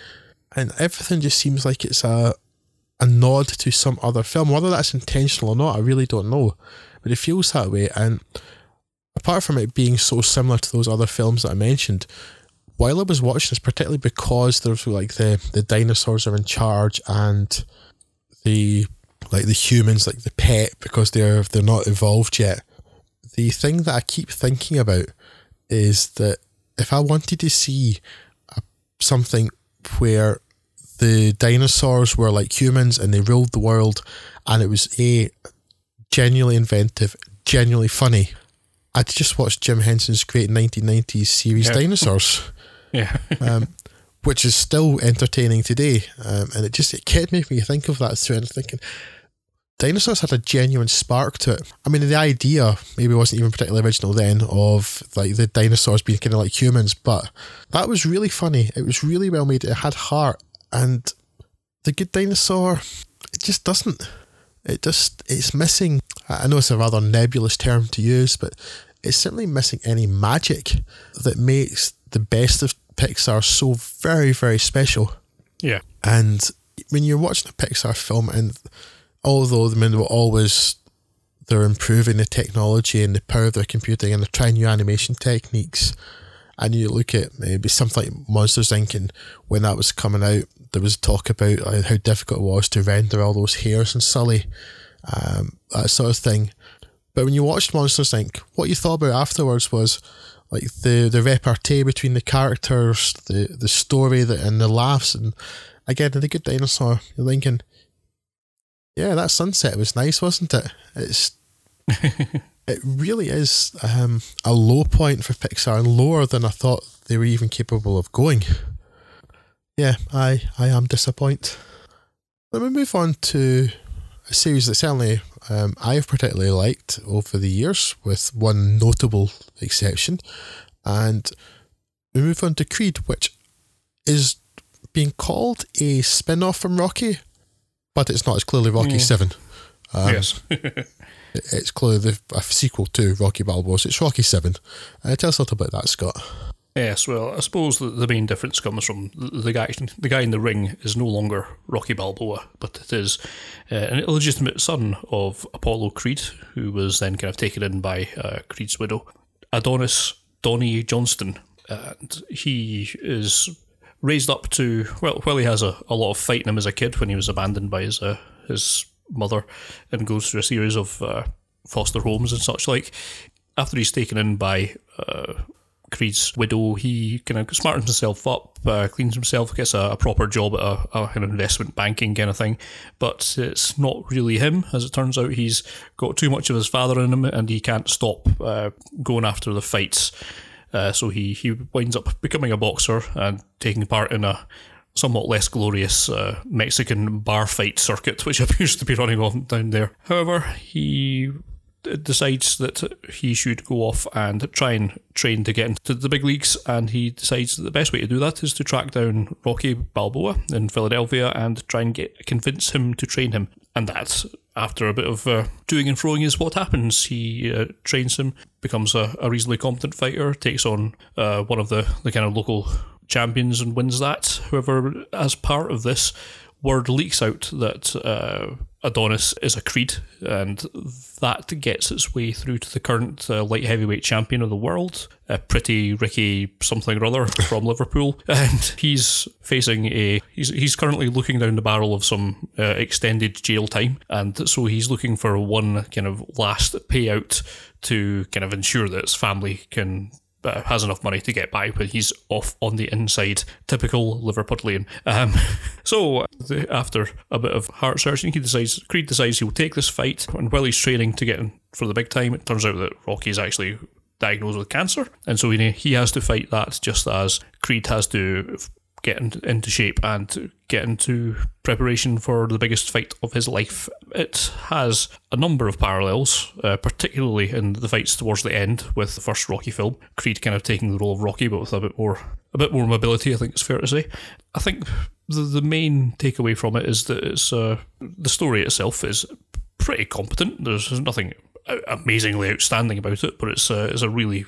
[SPEAKER 1] and everything just seems like it's a a nod to some other film. Whether that's intentional or not, I really don't know, but it feels that way. And apart from it being so similar to those other films that I mentioned, while I was watching this, particularly because there's like the the dinosaurs are in charge and the like the humans, like the pet, because they're they're not evolved yet. The thing that I keep thinking about is that if I wanted to see a, something where the dinosaurs were like humans and they ruled the world, and it was a genuinely inventive, genuinely funny, I'd just watched Jim Henson's great 1990s series
[SPEAKER 2] Yeah.
[SPEAKER 1] Dinosaurs [laughs]
[SPEAKER 2] yeah,
[SPEAKER 1] um, which is still entertaining today. Um, and it just it kept making me think of that through and thinking dinosaurs had a genuine spark to it. I mean, the idea maybe wasn't even particularly original then of like the dinosaurs being kind of like humans, but that was really funny. It was really well made. It had heart, and the good dinosaur, it just doesn't. It just it's missing. I know it's a rather nebulous term to use, but it's certainly missing any magic that makes the best of Pixar so very very special.
[SPEAKER 2] yeah.
[SPEAKER 1] And when you're watching a Pixar film, and although I men were always they're improving the technology and the power of their computing, and they're trying new animation techniques. And you look at maybe something like Monsters Inc. and when that was coming out, there was talk about uh, how difficult it was to render all those hairs and Sulley, um, that sort of thing. But when you watched Monsters Inc., what you thought about afterwards was like the the repartee between the characters, the the story, that and the laughs, and again, in the Good Dinosaur, you're thinking, yeah, that sunset was nice, wasn't it? It's [laughs] it really is um, a low point for Pixar and lower than I thought they were even capable of going. Yeah, I I am disappointed. Let me move on to a series that certainly um, I've particularly liked over the years, with one notable exception, and we move on to Creed, which is being called a spin off from Rocky, but it's not. It's clearly Rocky
[SPEAKER 2] Yeah.
[SPEAKER 1] 7. Um,
[SPEAKER 2] yes. [laughs]
[SPEAKER 1] It's clearly a sequel to Rocky Balboa, so it's Rocky 7. Uh, tell us a little bit about that, Scott.
[SPEAKER 2] Yes, well, I suppose the, the main difference comes from the, the guy. The guy in the ring is no longer Rocky Balboa, but it is uh, an illegitimate son of Apollo Creed, who was then kind of taken in by uh, Creed's widow, Adonis Donnie Johnson, and he is raised up to well, well, he has a, a lot of fight in him as a kid when he was abandoned by his uh, his mother, and goes through a series of uh, foster homes and such like. After he's taken in by uh, Creed's widow, he kind of smartens himself up, uh, cleans himself, gets a, a proper job at a, a of investment banking kind of thing. But it's not really him, as it turns out. He's got too much of his father in him, and he can't stop uh, going after the fights. Uh, so he he winds up becoming a boxer and taking part in a somewhat less glorious uh, Mexican bar fight circuit, which [laughs] appears to be running on down there. However, he decides that he should go off and try and train to get into the big leagues, and he decides that the best way to do that is to track down Rocky Balboa in Philadelphia and try and get convince him to train him. And that, after a bit of uh, doing and throwing, is what happens. He uh, trains him, becomes a, a reasonably competent fighter, takes on uh, one of the, the kind of local champions and wins that. However, as part of this, word leaks out that uh, Adonis is a Creed, and that gets its way through to the current uh, light heavyweight champion of the world, a pretty Ricky something or other from [laughs] Liverpool, and he's facing a he's he's currently looking down the barrel of some uh, extended jail time, and so he's looking for one kind of last payout to kind of ensure that his family can uh, has enough money to get by when he's off on the inside. Typical Liverpudlian. Um, [laughs] so the, after a bit of heart searching, he decides Creed decides he'll take this fight, and while he's training to get in for the big time, it turns out that Rocky is actually diagnosed with cancer, and so he, he has to fight that just as Creed has to get in, into shape and get into preparation for the biggest fight of his life. It has a number of parallels, uh, particularly in the fights towards the end with the first Rocky film. Creed kind of taking the role of Rocky, but with a bit more a bit more mobility. I think it's fair to say. I think the the main takeaway from it is that it's uh, the story itself is pretty competent. There's, there's nothing amazingly outstanding about it, but it's it's a really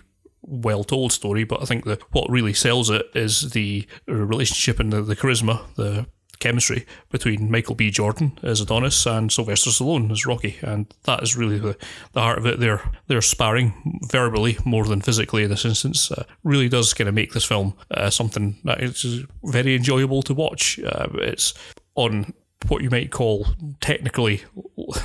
[SPEAKER 2] well told story, but I think that what really sells it is the relationship and the, the charisma, the chemistry between Michael B. Jordan as Adonis and Sylvester Stallone as Rocky, and that is really the, the heart of it. They're they're sparring verbally more than physically in this instance. Uh, really does kind of make this film uh, something that is very enjoyable to watch. Uh, it's on what you might call technically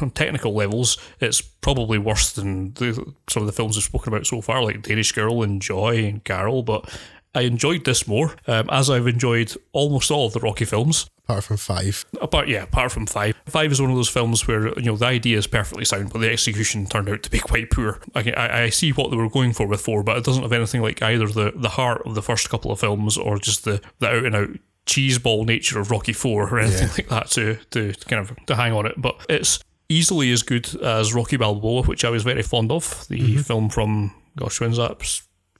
[SPEAKER 2] on [laughs] technical levels, it's probably worse than the, some of the films we've spoken about so far, like Danish Girl and Joy and Carol. But I enjoyed this more, um, as I've enjoyed almost all of the Rocky films.
[SPEAKER 1] Apart from five.
[SPEAKER 2] Apart, yeah, apart from five. Five is one of those films where you know the idea is perfectly sound, but the execution turned out to be [laughs] quite poor. I, I, I see what they were going for with four, but it doesn't have anything like either the, the heart of the first couple of films or just the, the out and out cheeseball nature of Rocky Four or anything yeah. like that to, to kind of to hang on it. But it's easily as good as Rocky Balboa, which I was very fond of. The mm-hmm. film from gosh, when's that?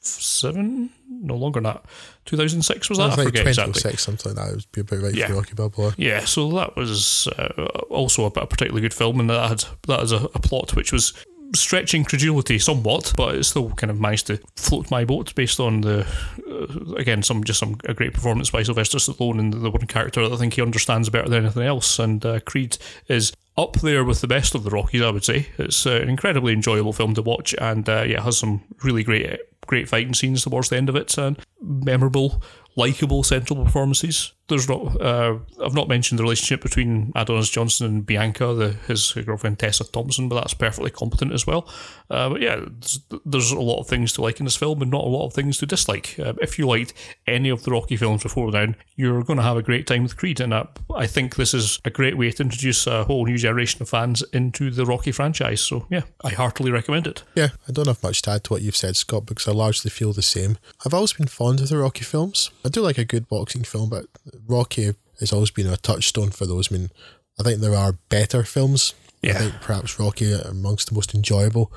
[SPEAKER 2] Seven? No longer than that. 2006 was that?
[SPEAKER 1] I, I forget exactly. something like that. It would be about right yeah. for Rocky Balboa.
[SPEAKER 2] Yeah, so that was uh, also a, a, particularly good film, and that had that has a, a plot which was stretching credulity somewhat, but it still kind of managed to float my boat based on the uh, again some just some a great performance by Sylvester Stallone and the one character that I think he understands better than anything else. And uh, Creed is up there with the best of the Rockies, I would say. It's uh, an incredibly enjoyable film to watch, and uh, yeah, has some really great great fighting scenes towards the end of it and memorable likable central performances. There's not. Uh, I've not mentioned the relationship between Adonis Johnson and Bianca, the, his girlfriend Tessa Thompson, but that's perfectly competent as well. Uh, but yeah, there's, there's, a lot of things to like in this film, and not a lot of things to dislike. Uh, if you liked any of the Rocky films before then, you're going to have a great time with Creed, and I think this is a great way to introduce a whole new generation of fans into the Rocky franchise. So yeah, I heartily recommend it.
[SPEAKER 1] Yeah, I don't have much to add to what you've said, Scott, because I largely feel the same. I've always been fond of the Rocky films. I do like a good boxing film, but Rocky has always been a touchstone for those. I mean, I think there are better films. Yeah. I think perhaps Rocky amongst the most enjoyable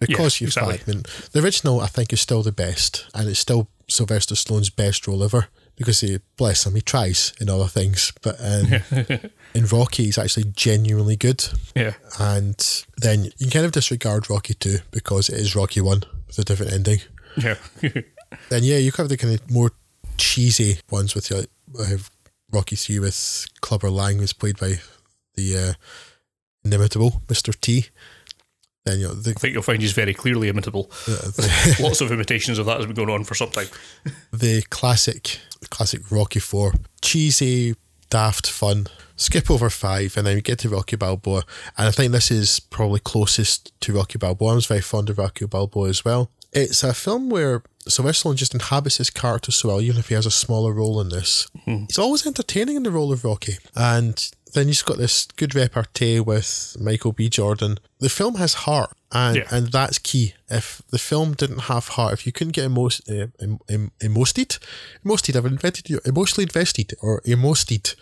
[SPEAKER 1] because yeah, you've exactly. I mean, the original I think is still the best, and it's still Sylvester Stallone's best role ever because he bless him he tries in other things, but um, [laughs] in Rocky he's actually genuinely good.
[SPEAKER 2] Yeah,
[SPEAKER 1] and then you can kind of disregard Rocky two because it is Rocky one with a different ending.
[SPEAKER 2] Yeah. [laughs]
[SPEAKER 1] then yeah, you have the kind of more cheesy ones with your uh, Rocky with Clubber Lang, was played by the uh, inimitable Mr. T. Then you know, the,
[SPEAKER 2] I think you'll find he's very clearly imitable. Uh, the, [laughs] Lots of imitations of that has been going on for some time. [laughs]
[SPEAKER 1] the classic, classic Rocky Four, cheesy, daft fun. Skip over five, and then we get to Rocky Balboa, and I think this is probably closest to Rocky Balboa. I was very fond of Rocky Balboa as well. It's a film where Sylvester Stallone just inhabits his character so well, even if he has a smaller role in this. Mm-hmm. He's always entertaining in the role of Rocky. And then you've got this good repartee with Michael B. Jordan. The film has heart, and yeah. and that's key. If the film didn't have heart, if you couldn't get emo- uh, em- em- emoted, emoted, I've invented emotionally invested or emoted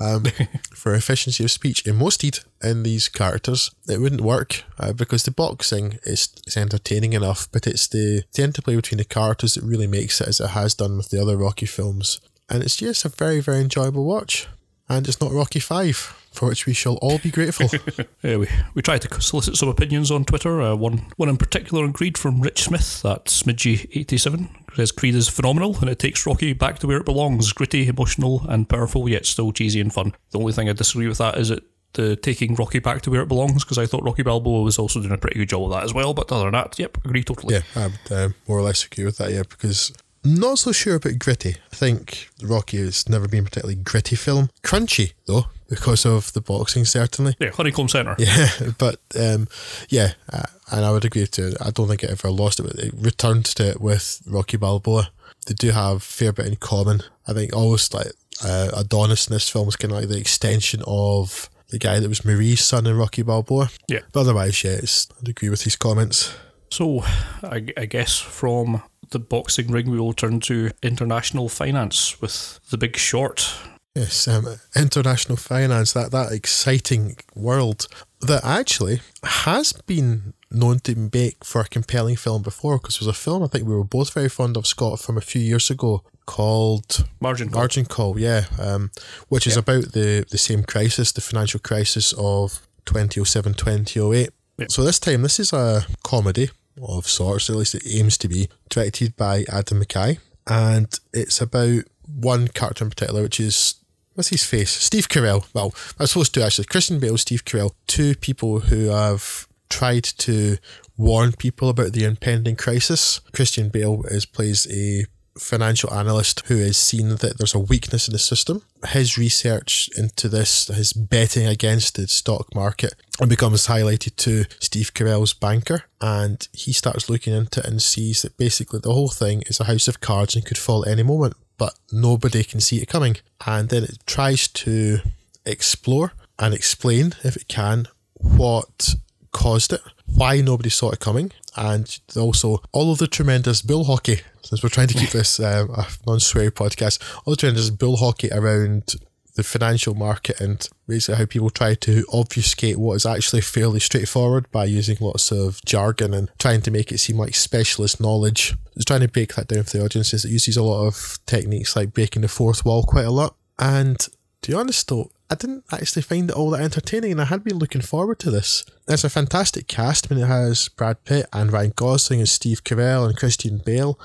[SPEAKER 1] um, [laughs] for efficiency of speech, emoted in these characters, it wouldn't work uh, because the boxing is, is entertaining enough, but it's the, the interplay between the characters that really makes it as it has done with the other Rocky films. And it's just a very, very enjoyable watch. and it's not Rocky Five, for which we shall all be grateful. [laughs]
[SPEAKER 2] Yeah, we, we tried to solicit some opinions on Twitter. Uh, one one in particular on Creed from Rich Smith, at Smidgy87, says Creed is phenomenal and it takes Rocky back to where it belongs gritty, emotional, and powerful, yet still cheesy and fun. The only thing I disagree with that is it the taking Rocky back to where it belongs because I thought Rocky Balboa was also doing a pretty good job of that as well. But other than that, yep, agree totally.
[SPEAKER 1] yeah, I would uh, more or less agree with that. Yeah, because not so sure about gritty. I think Rocky has never been a particularly gritty film. Crunchy though, because of the boxing certainly.
[SPEAKER 2] Yeah, Honeycomb Center. [laughs]
[SPEAKER 1] Yeah, but um, yeah, uh, and I would agree to it. I don't think it ever lost it, but it returned to it with Rocky Balboa. They do have a fair bit in common. I think almost like uh, Adonis in this film is kind of like the extension of the guy that was Marie's son in Rocky Balboa.
[SPEAKER 2] Yeah.
[SPEAKER 1] But otherwise, yeah, it's, I'd agree with his comments.
[SPEAKER 2] So, I, I guess from the boxing ring, we will turn to international finance with The Big Short.
[SPEAKER 1] Yes, um, international finance, that, that exciting world that actually has been known to make for a compelling film before because there's a film I think we were both very fond of, Scott, from a few years ago called
[SPEAKER 2] Margin Call.
[SPEAKER 1] Margin Call, yeah, um, which is about the, the same crisis, the financial crisis of 2007 2008.
[SPEAKER 2] Yeah.
[SPEAKER 1] So this time, this is a comedy of sorts, at least it aims to be, directed by Adam McKay. And it's about one character in particular, which is, what's his face? Steve Carell. Well, I was supposed to actually. Christian Bale, Steve Carell, two people who have tried to warn people about the impending crisis. Christian Bale is plays a financial analyst who has seen that there's a weakness in the system. His research into this, his betting against the stock market, and becomes highlighted to Steve Carell's banker. And he starts looking into it and sees that basically the whole thing is a house of cards and could fall at any moment, but nobody can see it coming. And then it tries to explore and explain, if it can, what caused it, why nobody saw it coming, and also all of the tremendous bull hockey. Since we're trying to keep this um, a non-swear podcast, all the tremendous bull hockey around the financial market and basically how people try to obfuscate what is actually fairly straightforward by using lots of jargon and trying to make it seem like specialist knowledge. It's trying to break that down for the audiences. It uses a lot of techniques like breaking the fourth wall quite a lot. And to be honest though, I didn't actually find it all that entertaining, and I had been looking forward to this. It's a fantastic cast. I mean, it has Brad Pitt and Ryan Gosling and Steve Carell and Christian Bale,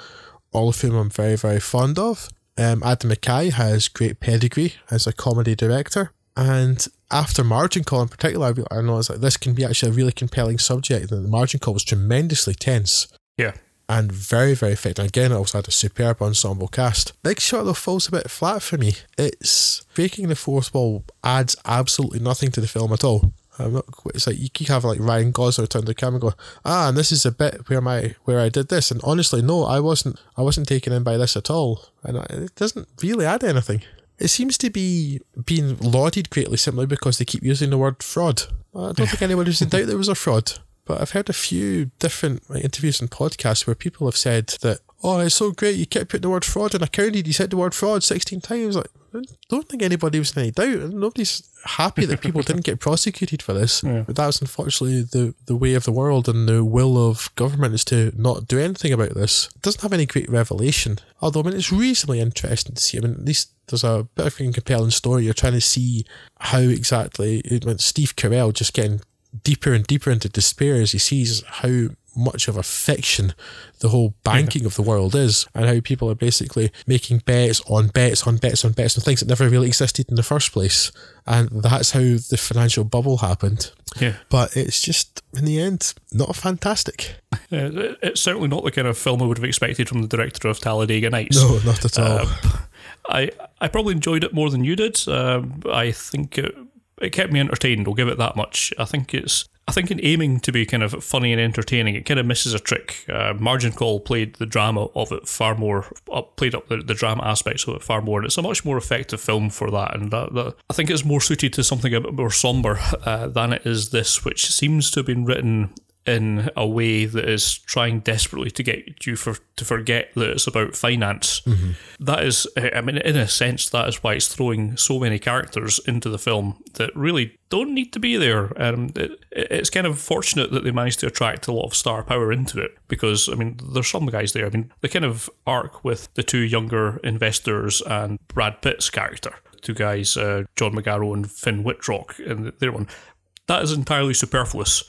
[SPEAKER 1] all of whom I'm very, very fond of. Um, Adam McKay has great pedigree as a comedy director, and after Margin Call in particular, I re- I know like this can be actually a really compelling subject. And the Margin Call was tremendously tense
[SPEAKER 2] Yeah.
[SPEAKER 1] and very, very effective. Again, it also had a superb ensemble cast. Big Short though falls a bit flat for me. It's breaking the fourth wall adds absolutely nothing to the film at all. I'm not, it's like you keep have like Ryan Gosling turn to the camera and go, ah, and this is a bit where my where I did this, and honestly, no, I wasn't, I wasn't taken in by this at all, and I- it doesn't really add anything. It seems to be being lauded greatly simply because they keep using the word fraud. I don't think anybody's in [laughs] doubt there was a fraud. But I've heard a few different like, interviews and podcasts where people have said that, oh, it's so great, you kept putting the word fraud in. I counted, you said the word fraud 16 times. Like, I don't think anybody was in any doubt. Nobody's happy that people [laughs] didn't get prosecuted for this. But that's unfortunately the, the way of the world and the will of government is to not do anything about this. It doesn't have any great revelation. Although, I mean, it's reasonably interesting to see. I mean, at least there's a bit of a compelling story. You're trying to see how exactly I mean, Steve Carell just getting deeper and deeper into despair as he sees how much of a fiction the whole banking of the world is and how people are basically making bets on bets on bets on bets on things that never really existed in the first place. And that's how the financial bubble happened.
[SPEAKER 2] Yeah.
[SPEAKER 1] But it's just, in the end, not fantastic. [laughs]
[SPEAKER 2] Uh, it's certainly not the kind of film I would have expected from the director of Talladega Nights.
[SPEAKER 1] No, not at all.
[SPEAKER 2] Um, I I probably enjoyed it more than you did. Um, I think it, it kept me entertained. I'll give it that much. I think it's. I think in aiming to be kind of funny and entertaining, it kind of misses a trick. Uh, Margin Call played the drama of it far more, up, played up the, the drama aspects of it far more, and it's a much more effective film for that. And that, that I think it's more suited to something a bit more somber uh, than it is this, which seems to have been written in a way that is trying desperately to get you for to forget that it's about finance. That is, I mean, in a sense, that is why it's throwing so many characters into the film that really don't need to be there. Um, it, it's kind of fortunate that they managed to attract a lot of star power into it because, I mean, there's some guys there. I mean, the kind of arc with the two younger investors and Brad Pitt's character two guys, uh, John Magaro and Finn Wittrock, in their one. That is entirely superfluous.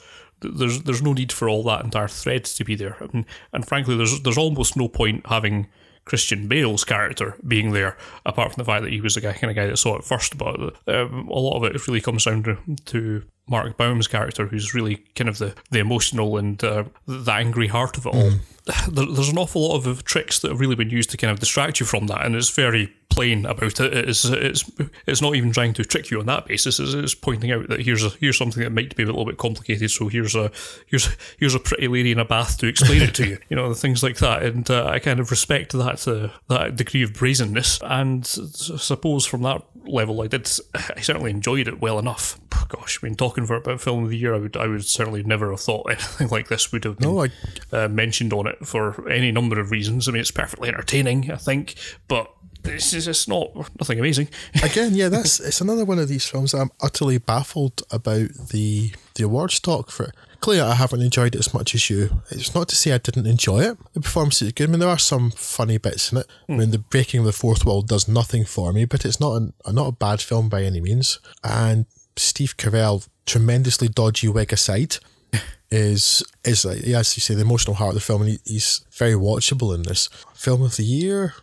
[SPEAKER 2] There's there's no need for all that entire thread to be there, and, and frankly, there's there's almost no point having Christian Bale's character being there, apart from the fact that he was the guy, kind of guy that saw it first. But um, a lot of it really comes down to, to Mark Baum's character, who's really kind of the, the emotional and uh, the angry heart of it all. [sighs] Mm. There's an awful lot of tricks that have really been used to kind of distract you from that, and it's very plain about it. It's it's it's not even trying to trick you on that basis. It's, it's pointing out that here's a here's something that might be a little bit complicated. So here's a here's here's a pretty lady in a bath to explain it to you. [laughs] You know things like that, and uh, I kind of respect that uh, that degree of brazenness. And I suppose from that level, I did [sighs] I certainly enjoyed it well enough. [sighs] Gosh, I mean, talking for about film of the year, I would I would certainly never have thought [laughs] anything like this would have been no, I... uh, mentioned on it for any number of reasons. I mean, it's perfectly entertaining, I think, but this is it's just not nothing amazing. [laughs]
[SPEAKER 1] Again, yeah, that's it's another one of these films I'm utterly baffled about the the award talk for. it. Clearly, I haven't enjoyed it as much as you. It's not to say I didn't enjoy it. The performance is good. I mean, there are some funny bits in it. Mm. I mean, the breaking of the fourth wall does nothing for me, but it's not a, not a bad film by any means. And Steve Carell, tremendously dodgy wig aside, [laughs] is is like, as you say, the emotional heart of the film, and he, he's very watchable in this. Film of the year,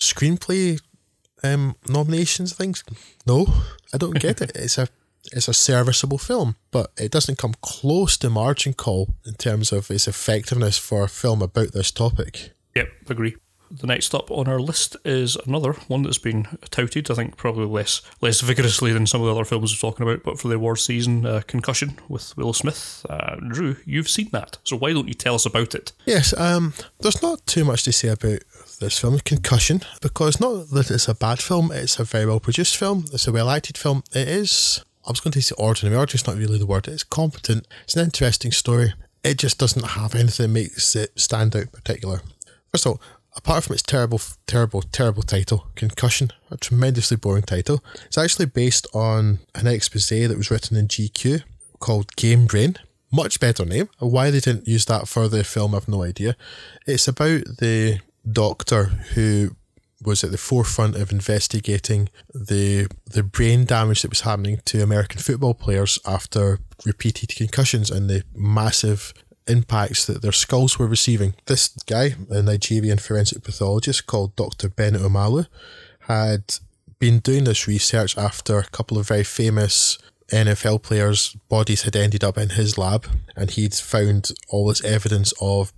[SPEAKER 1] screenplay um, nominations things. No, I don't get it. [laughs] It's a it's a serviceable film, but it doesn't come close to margin call in terms of its effectiveness for a film about this topic.
[SPEAKER 2] Yep, agree. The next up on our list is another one that's been touted, I think probably less less vigorously than some of the other films we're talking about, but for the award season, uh, Concussion with Will Smith. Uh, Drew, you've seen that, so why don't you tell us about it?
[SPEAKER 1] Yes, um, there's not too much to say about this film, Concussion, because not that it's a bad film, it's a very well produced film, it's a well acted film. It is, I was going to say ordinary, ordinary is not really the word, it's competent, it's an interesting story. It just doesn't have anything that makes it stand out particular. First of all, apart from its terrible, terrible, terrible title, Concussion, a tremendously boring title, it's actually based on an expose that was written in GQ called Game Brain. Much better name. Why they didn't use that for the film, I've no idea. It's about the doctor who was at the forefront of investigating the the brain damage that was happening to American football players after repeated concussions and the massive impacts that their skulls were receiving. This guy, a Nigerian forensic pathologist called Dr. Ben Omalu, had been doing this research after a couple of very famous NFL players' bodies had ended up in his lab, and he'd found all this evidence of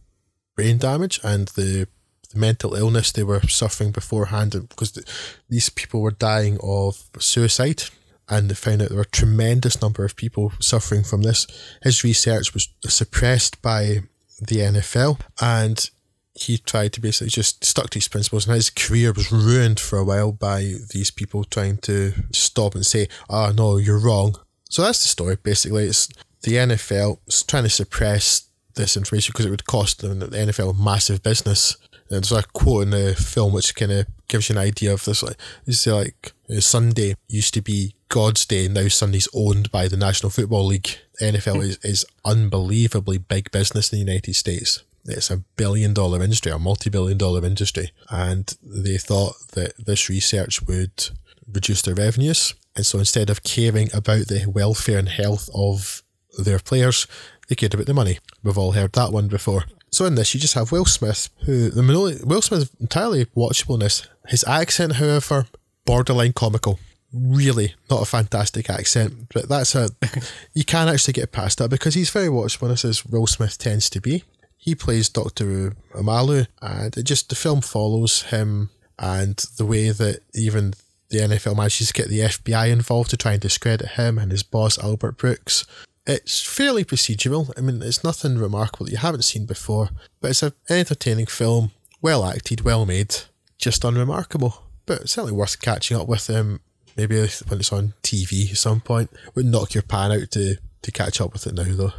[SPEAKER 1] brain damage and the the mental illness they were suffering beforehand because the, these people were dying of suicide and they found out there were a tremendous number of people suffering from this. His research was suppressed by the NFL and he tried to basically just stuck to his principles and his career was ruined for a while by these people trying to stop and say, oh, no, you're wrong. So that's the story basically. It's the NFL trying to suppress this information because it would cost them the NFL a massive business and there's a quote in the film which kind of gives you an idea of this. Like, you it's like Sunday used to be God's day, now Sunday's owned by the National Football League. NFL is, is unbelievably big business in the United States. It's a billion dollar industry, a multi billion dollar industry. And they thought that this research would reduce their revenues. And so instead of caring about the welfare and health of their players, they cared about the money. We've all heard that one before. So in this, you just have Will Smith, who the Will Smith entirely watchable in this. His accent, however, borderline comical. Really not a fantastic accent, but that's a [laughs] you can actually get past that because he's very watchable. This as Will Smith tends to be. He plays Doctor Omalu, and it just the film follows him and the way that even the NFL manages to get the FBI involved to try and discredit him and his boss Albert Brooks. It's fairly procedural. I mean, it's nothing remarkable that you haven't seen before, but it's an entertaining film, well acted, well made, just unremarkable. But certainly worth catching up with them. Um, maybe when it's on TV at some point. Would knock your pan out to, to catch up with it now, though.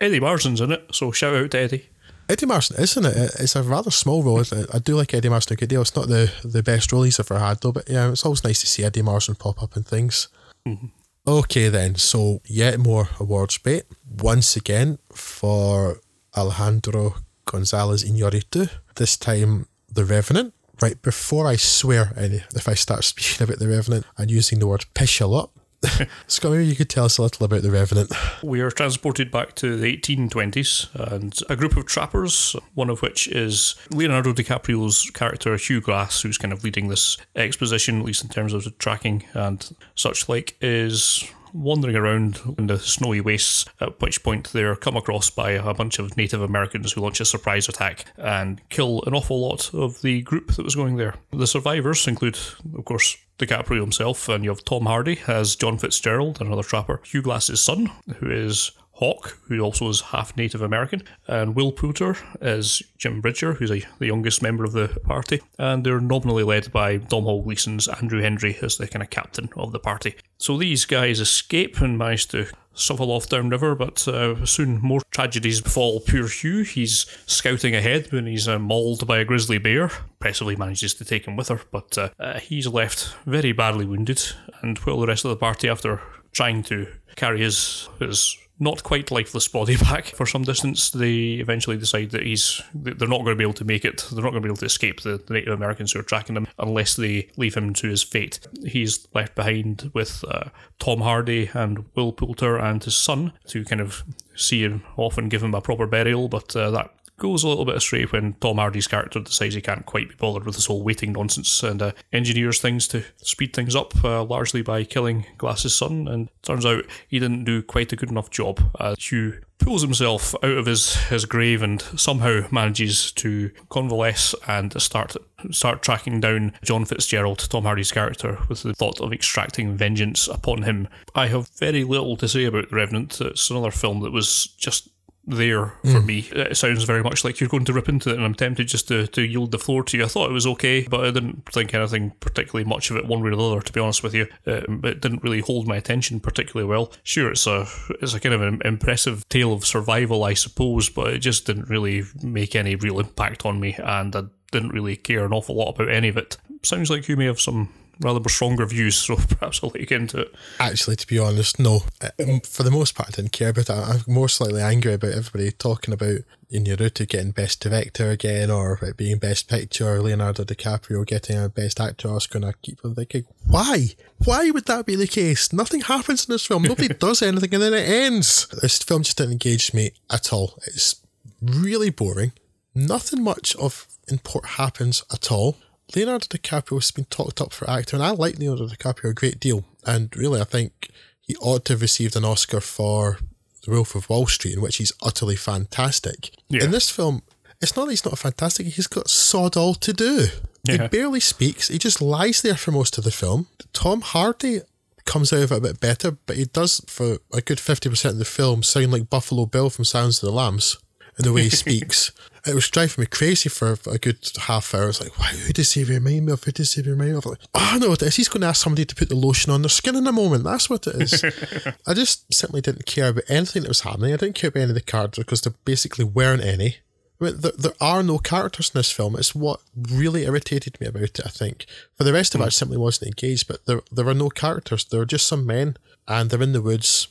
[SPEAKER 2] Eddie Marsan's in it, so shout out to Eddie.
[SPEAKER 1] Eddie Marsan, isn't it? It's a rather small role. I do like Eddie Marsan a good deal. It's not the, the best role he's ever had, though, but yeah, it's always nice to see Eddie Marsan pop up in things. Mm-hmm. Okay, then. So, yet more awards bait. Once again for Alejandro Gonzalez Iñárritu. This time, The Revenant Right, before I swear any, if I start speaking about The Revenant and using the word pish a lot, [laughs] Scott, maybe you could tell us a little about The Revenant.
[SPEAKER 2] We are transported back to the 1820s and a group of trappers, one of which is Leonardo DiCaprio's character Hugh Glass, who's kind of leading this exposition, at least in terms of the tracking and such like, is wandering around in the snowy wastes, at which point they're come across by a bunch of Native Americans who launch a surprise attack and kill an awful lot of the group that was going there. The survivors include, of course, DiCaprio himself, and you have Tom Hardy as John Fitzgerald, another trapper, Hugh Glass's son, who is Hawk, who also is half Native American, and Will Poulter as Jim Bridger, who's a, the youngest member of the party, and they're nominally led by Domhnall Gleeson's Andrew Henry as the kind of captain of the party. So these guys escape and manage to shuffle off downriver, but uh, soon more tragedies befall poor Hugh. He's scouting ahead when he's uh, mauled by a grizzly bear. Impressively manages to take him with her, but uh, uh, he's left very badly wounded, and while the rest of the party, after trying to carry his his not quite lifeless [laughs] body back for some distance. They eventually decide that he's they're not going to be able to make it. They're not going to be able to escape the, the Native Americans who are tracking them unless they leave him to his fate. He's left behind with uh, Tom Hardy and Will Poulter and his son to kind of see him off and give him a proper burial, but uh, that goes a little bit astray when Tom Hardy's character decides he can't quite be bothered with this whole waiting nonsense and uh, engineers things to speed things up, uh, largely by killing Glass's son. And turns out he didn't do quite a good enough job. Uh, Hugh pulls himself out of his, his grave and somehow manages to convalesce and start start tracking down John Fitzgerald, Tom Hardy's character, with the thought of extracting vengeance upon him. I have very little to say about The Revenant. It's another film that was just there for mm. me. It sounds very much like you're going to rip into it, and I'm tempted just to, to yield the floor to you. I thought it was okay, but I didn't think anything particularly much of it one way or the other, to be honest with you. Um, it didn't really hold my attention particularly well. Sure, it's a it's a kind of an impressive tale of survival, I suppose, but it just didn't really make any real impact on me, and I didn't really care an awful lot about any of it. Sounds like you may have some rather stronger views, so [laughs] perhaps I'll let you get into it.
[SPEAKER 1] Actually, to be honest, no. Um, for the most part, I didn't care about it. I'm more slightly angry about everybody talking about Iñárritu getting Best Director again, or it being Best Picture, Leonardo DiCaprio getting a Best Actor Oscar, and I keep on thinking, why? Why would that be the case? Nothing happens in this film. Nobody [laughs] does anything, and then it ends. This film just didn't engage me at all. It's really boring. Nothing much of import happens at all. Leonardo DiCaprio has been talked up for actor, and I like Leonardo DiCaprio a great deal. And really, I think he ought to have received an Oscar for The Wolf of Wall Street, in which he's utterly fantastic. Yeah. In this film, it's not that he's not fantastic, he's got sod all to do. Yeah. He barely speaks, he just lies there for most of the film. Tom Hardy comes out of it a bit better, but he does, for a good 50% of the film, sound like Buffalo Bill from Silence of the Lambs in the way he [laughs] speaks. It was driving me crazy for a good half hour. I was like, wow, who does he remind me of? Who does he remind me of? Like, oh, I know what it is. He's going to ask somebody to put the lotion on their skin in a moment. That's what it is. [laughs] I just simply didn't care about anything that was happening. I didn't care about any of the characters because there basically weren't any. I mean, there, there are no characters in this film. It's what really irritated me about it, I think. For the rest of it, I hmm. simply wasn't engaged, but there, there are no characters. There are just some men, and they're in the woods,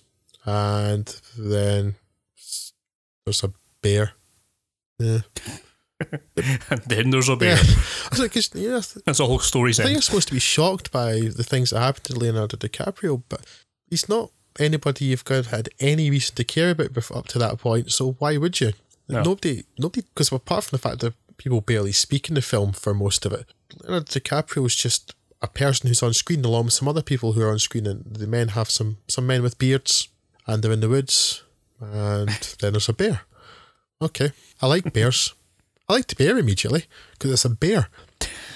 [SPEAKER 1] and then there's a bear yeah. [laughs]
[SPEAKER 2] and then there's a bear.
[SPEAKER 1] Yeah. [laughs] I was like, yeah,
[SPEAKER 2] that's a whole story. I
[SPEAKER 1] think I'm supposed to be shocked by the things that happened to Leonardo DiCaprio, but he's not anybody you've got had any reason to care about before, up to that point. So why would you? No. Nobody, nobody, because apart from the fact that people barely speak in the film for most of it, Leonardo DiCaprio is just a person who's on screen along with some other people who are on screen, and the men have some some men with beards, and they're in the woods, and then there's a bear. Okay. I like bears. I like the bear immediately because it's a bear.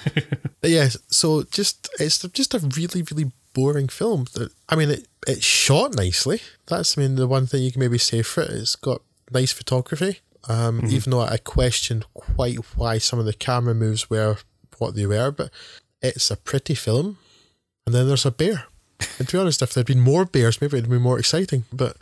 [SPEAKER 1] [laughs] but yeah, so just it's just a really really boring film. I mean, it it's shot nicely. That's I mean the one thing you can maybe say for it. It's got nice photography. Um, mm-hmm. Even though I questioned quite why some of the camera moves were what they were, but it's a pretty film. And then there's a bear. And to be honest, if there'd been more bears, maybe it'd be more exciting. But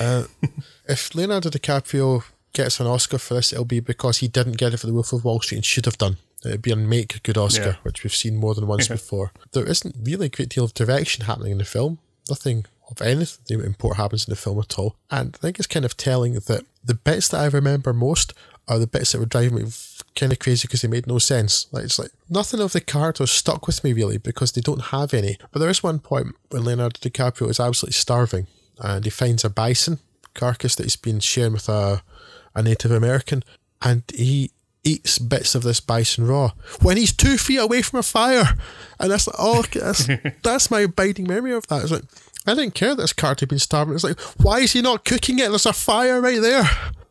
[SPEAKER 1] uh, [laughs] if Leonardo DiCaprio gets an Oscar for this, it'll be because he didn't get it for The Wolf of Wall Street and should have done. It'd be a make good Oscar, yeah. which we've seen more than once before. There isn't really a great deal of direction happening in the film. Nothing of anything important happens in the film at all. And I think it's kind of telling that the bits that I remember most are the bits that were driving me kind of crazy because they made no sense. Like it's like nothing of the characters stuck with me really because they don't have any. But there is one point when Leonardo DiCaprio is absolutely starving and he finds a bison carcass that he's been sharing with a a Native American and he eats bits of this bison raw when he's two feet away from a fire. And that's like, oh, that's, [laughs] that's my abiding memory of that. It's like, I didn't care that this character had been starving. It's like, why is he not cooking it? There's a fire right there.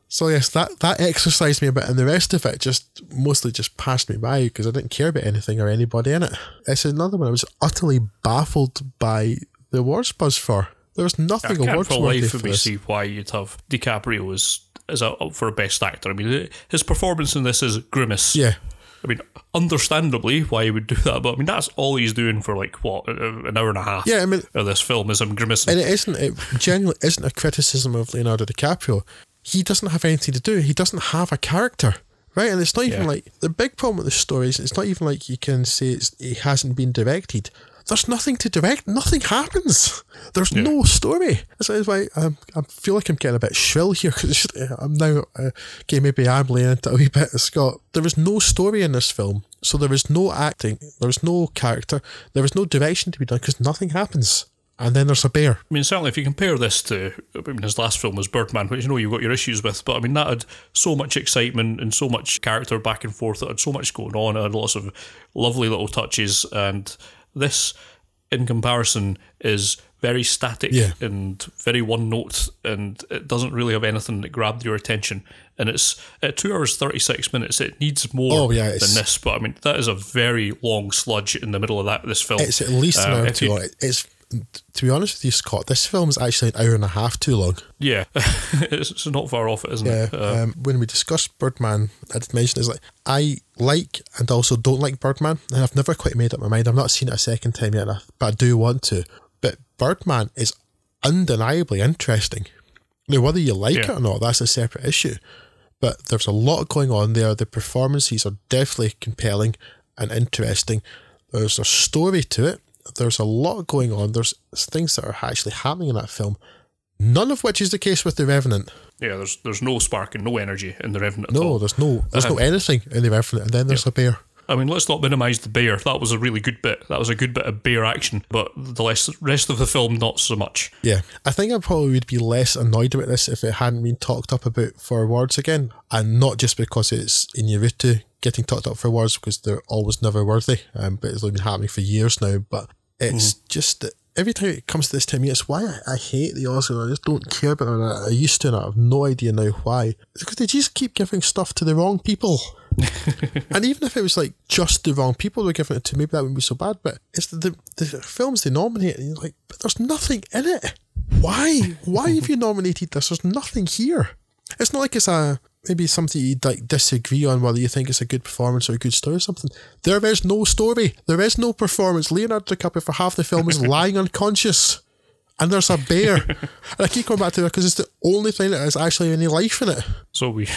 [SPEAKER 1] So yes, that, that exercised me a bit, and the rest of it just mostly just passed me by because I didn't care about anything or anybody in it. It's another one I was utterly baffled by the awards buzz for. There was nothing
[SPEAKER 2] I can't for life
[SPEAKER 1] for
[SPEAKER 2] me
[SPEAKER 1] this.
[SPEAKER 2] see why you'd have DiCaprio as as a, up for a best actor. I mean, his performance in this is grimace.
[SPEAKER 1] Yeah,
[SPEAKER 2] I mean, understandably why he would do that, but I mean that's all he's doing for like what uh, uh, an hour and a half.
[SPEAKER 1] yeah. I mean,
[SPEAKER 2] of this film is him grimacing.
[SPEAKER 1] And it isn't, it genuinely isn't a criticism of Leonardo DiCaprio. He doesn't have anything to do. He doesn't have a character, right? And it's not even
[SPEAKER 2] Yeah.
[SPEAKER 1] like the big problem with the story is it's not even like you can say it's, he hasn't been directed. There's nothing to direct. Nothing happens. There's no story. That's why um, I feel like I'm getting a bit shrill here because I'm now, uh, okay, maybe I'm laying into a wee bit of Scott. There is no story in this film. So there is no acting. There is no character. There is no direction to be done because nothing happens. And then there's a bear.
[SPEAKER 2] I mean, certainly if you compare this to, I mean, his last film was Birdman, which you know you've got your issues with, but I mean, that had so much excitement and so much character back and forth. It had so much going on. It had lots of lovely little touches. And this, in comparison, is very static
[SPEAKER 1] Yeah.
[SPEAKER 2] and very one note, and it doesn't really have anything that grabbed your attention. And it's at two hours, 36 minutes. It needs more
[SPEAKER 1] Oh, yeah,
[SPEAKER 2] than this, but I mean, that is a very long sludge in the middle of that this film.
[SPEAKER 1] It's at least an
[SPEAKER 2] Uh,
[SPEAKER 1] hour
[SPEAKER 2] if
[SPEAKER 1] too long. It's to be honest with you, Scott. This film is actually an hour and a half too long.
[SPEAKER 2] Yeah, [laughs] it's, it's not far off it, isn't
[SPEAKER 1] Yeah.
[SPEAKER 2] it? Uh,
[SPEAKER 1] um, when we discussed Birdman, I did mention is like I like and also don't like Birdman, and I've never quite made up my mind. I've not seen it a second time yet, but I do want to. But Birdman is undeniably interesting. Now, whether you like it or not, that's a separate issue. But there's a lot going on there. The performances are definitely compelling and interesting. There's a story to it. There's a lot going on. There's things that are actually happening in that film. None of which is the case with The Revenant.
[SPEAKER 2] yeah, there's there's no spark and no energy in the Revenant at
[SPEAKER 1] No,
[SPEAKER 2] all.
[SPEAKER 1] there's no there's no uh-huh. anything in The Revenant. And then there's a bear.
[SPEAKER 2] I mean, let's not minimise the bear. That was a really good bit. That was a good bit of bear action, but the rest, rest of the film, not so much.
[SPEAKER 1] Yeah. I think I probably would be less annoyed about this if it hadn't been talked up about for awards again. And not just because it's in Iñárritu getting talked up for awards because they're always never worthy. Um, but it's been happening for years now. But it's just that every time it comes to this time it's why I, I hate the Oscars. I just don't care about them. I, I used to and I have no idea now why. It's because they just keep giving stuff to the wrong people. [laughs] and even if it was like just the wrong people were giving it to, maybe that wouldn't be so bad. But it's the, the, the films they nominate, and you're like, but there's nothing in it. Why? Why have you nominated this? There's nothing here. It's not like it's a maybe something you like disagree on whether you think it's a good performance or a good story or something. There is no story. There is no performance. Leonardo DiCaprio for half the film is lying unconscious. And there's a bear. [laughs] and I keep coming back to it because it's the only thing that has actually any life in it.
[SPEAKER 2] So we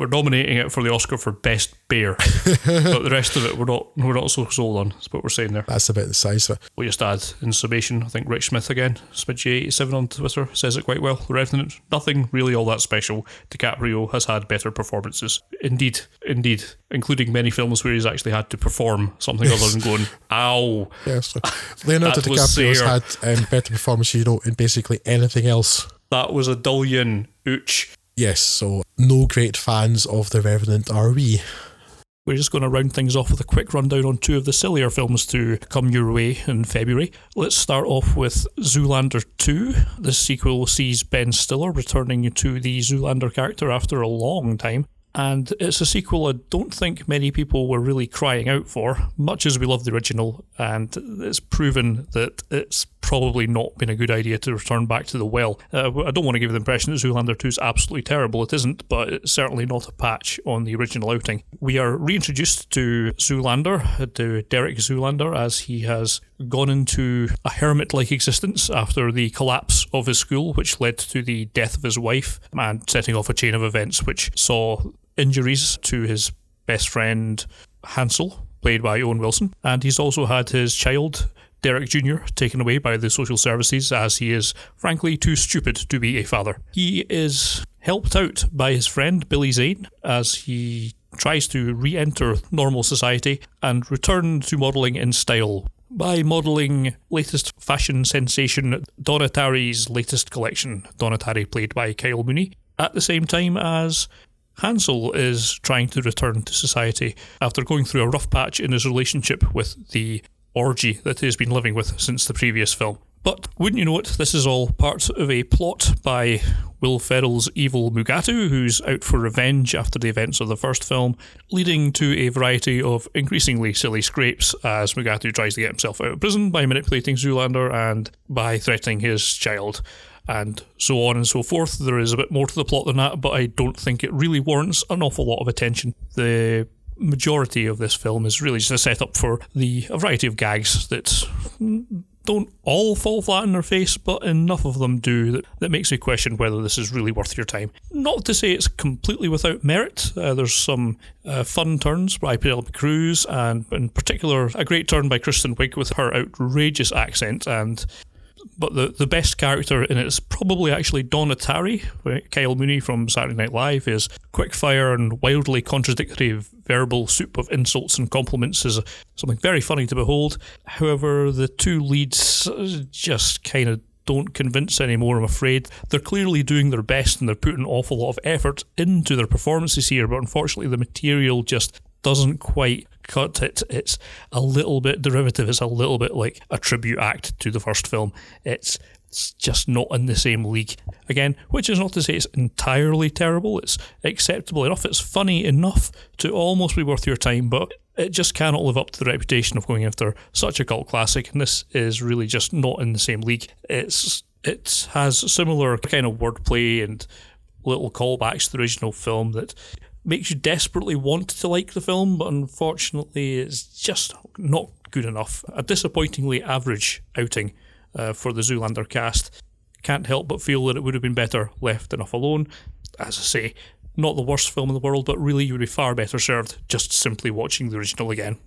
[SPEAKER 2] we're nominating it for the Oscar for best bear, [laughs] but the rest of it we're not we're not so sold on. That's what we're saying there.
[SPEAKER 1] That's about the size of it.
[SPEAKER 2] We'll just add in summation. I think Rich Smith again, Smidgey87 on Twitter says it quite well. The Revenant, nothing really all that special. DiCaprio has had better performances. Indeed, indeed, including many films where he's actually had to perform something other than going, [laughs] "Ow."
[SPEAKER 1] Yeah, so Leonardo DiCaprio's had um, better performance, you know, in basically anything else.
[SPEAKER 2] That was a dullion. Ooch.
[SPEAKER 1] Yes, so no great fans of The Revenant are we?
[SPEAKER 2] We're just going to round things off with a quick rundown on two of the sillier films to come your way in February. Let's start off with Zoolander 2. This sequel sees Ben Stiller returning to the Zoolander character after a long time. And it's a sequel I don't think many people were really crying out for, much as we love the original. And it's proven that it's probably not been a good idea to return back to the well. Uh, I don't want to give the impression that Zoolander 2 is absolutely terrible. It isn't, but it's certainly not a patch on the original outing. We are reintroduced to Zoolander, to Derek Zoolander, as he has gone into a hermit like existence after the collapse of his school, which led to the death of his wife and setting off a chain of events which saw injuries to his best friend Hansel, played by Owen Wilson, and he's also had his child Derek Jr. taken away by the social services as he is, frankly, too stupid to be a father. He is helped out by his friend Billy Zane as he tries to re enter normal society and return to modelling in style by modelling latest fashion sensation Don Atari's latest collection, Don Atari played by Kyle Mooney, at the same time as Hansel is trying to return to society after going through a rough patch in his relationship with the orgy that he has been living with since the previous film. But wouldn't you know it, this is all part of a plot by Will Ferrell's evil Mugatu, who's out for revenge after the events of the first film, leading to a variety of increasingly silly scrapes as Mugatu tries to get himself out of prison by manipulating Zoolander and by threatening his child. And so on and so forth. There is a bit more to the plot than that, but I don't think it really warrants an awful lot of attention. The majority of this film is really just a setup for the a variety of gags that don't all fall flat on their face, but enough of them do that, that makes me question whether this is really worth your time. Not to say it's completely without merit. Uh, there's some uh, fun turns by Penelope Cruz, and in particular, a great turn by Kristen Wiig with her outrageous accent and but the, the best character in it is probably actually Don Atari. Kyle Mooney from Saturday Night Live is quickfire and wildly contradictory verbal soup of insults and compliments is something very funny to behold. However, the two leads just kind of don't convince anymore, I'm afraid. They're clearly doing their best and they're putting an awful lot of effort into their performances here, but unfortunately, the material just doesn't quite cut it. It's a little bit derivative. It's a little bit like a tribute act to the first film. It's it's just not in the same league. Again, which is not to say it's entirely terrible. It's acceptable enough. It's funny enough to almost be worth your time, but it just cannot live up to the reputation of going after such a cult classic. And this is really just not in the same league. It's it has similar kind of wordplay and little callbacks to the original film that makes you desperately want to like the film, but unfortunately, it's just not good enough. A disappointingly average outing uh, for the Zoolander cast. Can't help but feel that it would have been better left enough alone. As I say, not the worst film in the world, but really you would be far better served just simply watching the original again.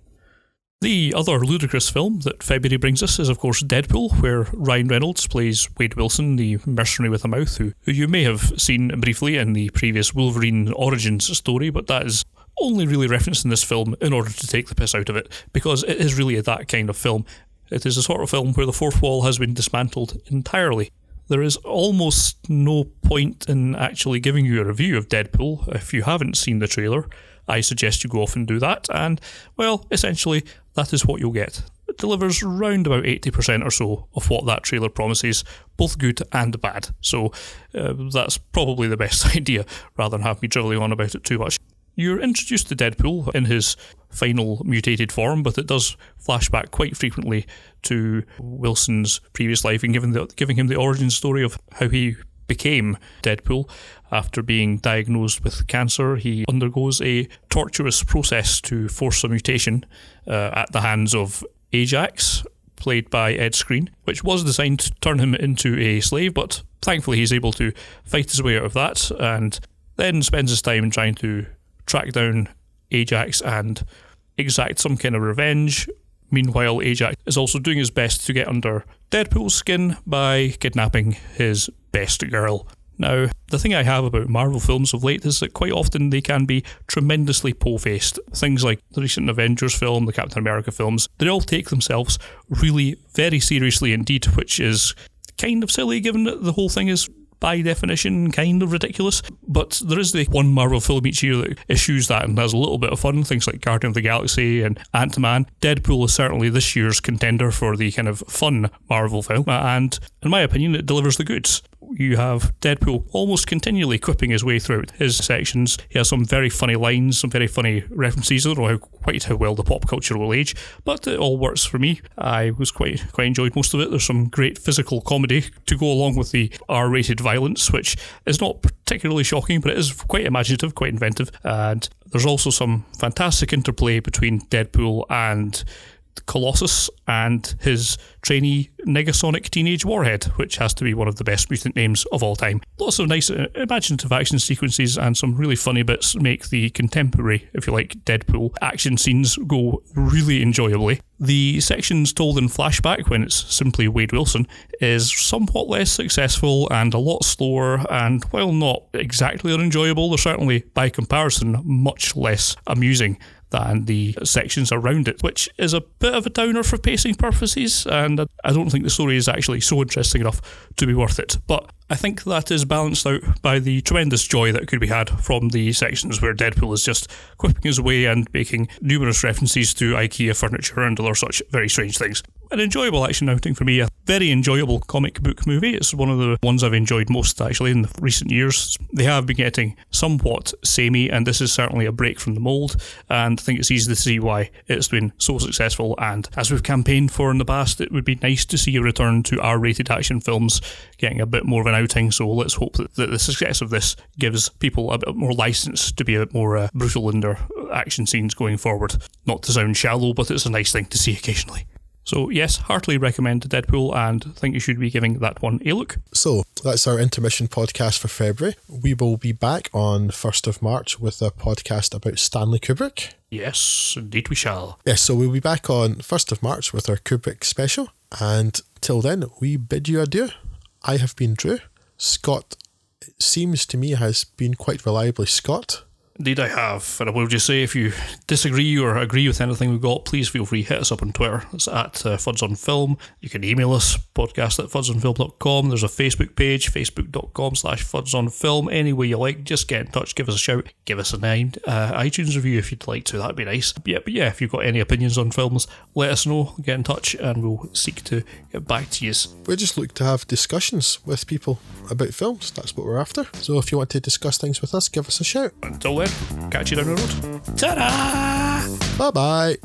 [SPEAKER 2] The other ludicrous film that February brings us is, of course, Deadpool, where Ryan Reynolds plays Wade Wilson, the mercenary with a mouth, who, who you may have seen briefly in the previous Wolverine Origins story, but that is only really referenced in this film in order to take the piss out of it, because it is really that kind of film. It is a sort of film where the fourth wall has been dismantled entirely. There is almost no point in actually giving you a review of Deadpool if you haven't seen the trailer. I suggest you go off and do that, and, well, essentially, that is what you'll get. It delivers round about 80% or so of what that trailer promises, both good and bad. So uh, that's probably the best [laughs] idea, rather than have me drivelling on about it too much. You're introduced to Deadpool in his final mutated form, but it does flash back quite frequently to Wilson's previous life and giving, the, giving him the origin story of how he became Deadpool. After being diagnosed with cancer, he undergoes a torturous process to force a mutation uh, at the hands of Ajax, played by Ed Skrein, which was designed to turn him into a slave, but thankfully he's able to fight his way out of that and then spends his time trying to track down Ajax and exact some kind of revenge. Meanwhile, Ajax is also doing his best to get under Deadpool's skin by kidnapping his best girl. Now, the thing I have about Marvel films of late is that quite often they can be tremendously po faced. Things like the recent Avengers film, the Captain America films, they all take themselves really very seriously indeed, which is kind of silly given that the whole thing is by definition, kind of ridiculous. But there is the one Marvel film each year that issues that and has a little bit of fun. Things like Guardian of the Galaxy and Ant Man. Deadpool is certainly this year's contender for the kind of fun Marvel film. And in my opinion, it delivers the goods you have Deadpool almost continually quipping his way through his sections. He has some very funny lines, some very funny references. I don't know how, quite how well the pop culture will age, but it all works for me. I was quite quite enjoyed most of it. There's some great physical comedy to go along with the R-rated violence, which is not particularly shocking, but it is quite imaginative, quite inventive, and there's also some fantastic interplay between Deadpool and Colossus and his trainee Negasonic Teenage Warhead, which has to be one of the best mutant names of all time. Lots of nice uh, imaginative action sequences and some really funny bits make the contemporary, if you like, Deadpool action scenes go really enjoyably. The sections told in flashback, when it's simply Wade Wilson, is somewhat less successful and a lot slower, and while not exactly unenjoyable, they're certainly, by comparison, much less amusing than the sections around it, which is a bit of a downer for pacing purposes. And I don't think the story is actually so interesting enough to be worth it. But I think that is balanced out by the tremendous joy that could be had from the sections where Deadpool is just quipping his way and making numerous references to IKEA furniture and other such very strange things. An enjoyable action outing for me, a very enjoyable comic book movie. It's one of the ones I've enjoyed most actually in the recent years. They have been getting somewhat samey, and this is certainly a break from the mould. And I think it's easy to see why it's been so successful. And as we've campaigned for in the past, it would be nice to see a return to R rated action films getting a bit more of an outing. So let's hope that, that the success of this gives people a bit more license to be a bit more uh, brutal in their action scenes going forward. Not to sound shallow, but it's a nice thing to see occasionally. So, yes, heartily recommend Deadpool and think you should be giving that one a look.
[SPEAKER 1] So, that's our intermission podcast for February. We will be back on 1st of March with a podcast about Stanley Kubrick.
[SPEAKER 2] Yes, indeed we shall.
[SPEAKER 1] Yes, so we'll be back on 1st of March with our Kubrick special. And till then, we bid you adieu. I have been Drew. Scott, it seems to me, has been quite reliably Scott.
[SPEAKER 2] Indeed, I have. And I will just say if you disagree or agree with anything we've got, please feel free hit us up on Twitter. It's at uh, Fuds on Film. You can email us, podcast at fudsonfilm.com. There's a Facebook page, facebook.com slash fuds on film. Any way you like, just get in touch, give us a shout, give us a name, uh, iTunes review if you'd like to. That'd be nice. Yeah, but yeah, if you've got any opinions on films, let us know, get in touch, and we'll seek to get back to you.
[SPEAKER 1] We just look to have discussions with people about films. That's what we're after. So if you want to discuss things with us, give us a shout.
[SPEAKER 2] Until then, Catch you down the road. Ta da!
[SPEAKER 1] Bye bye.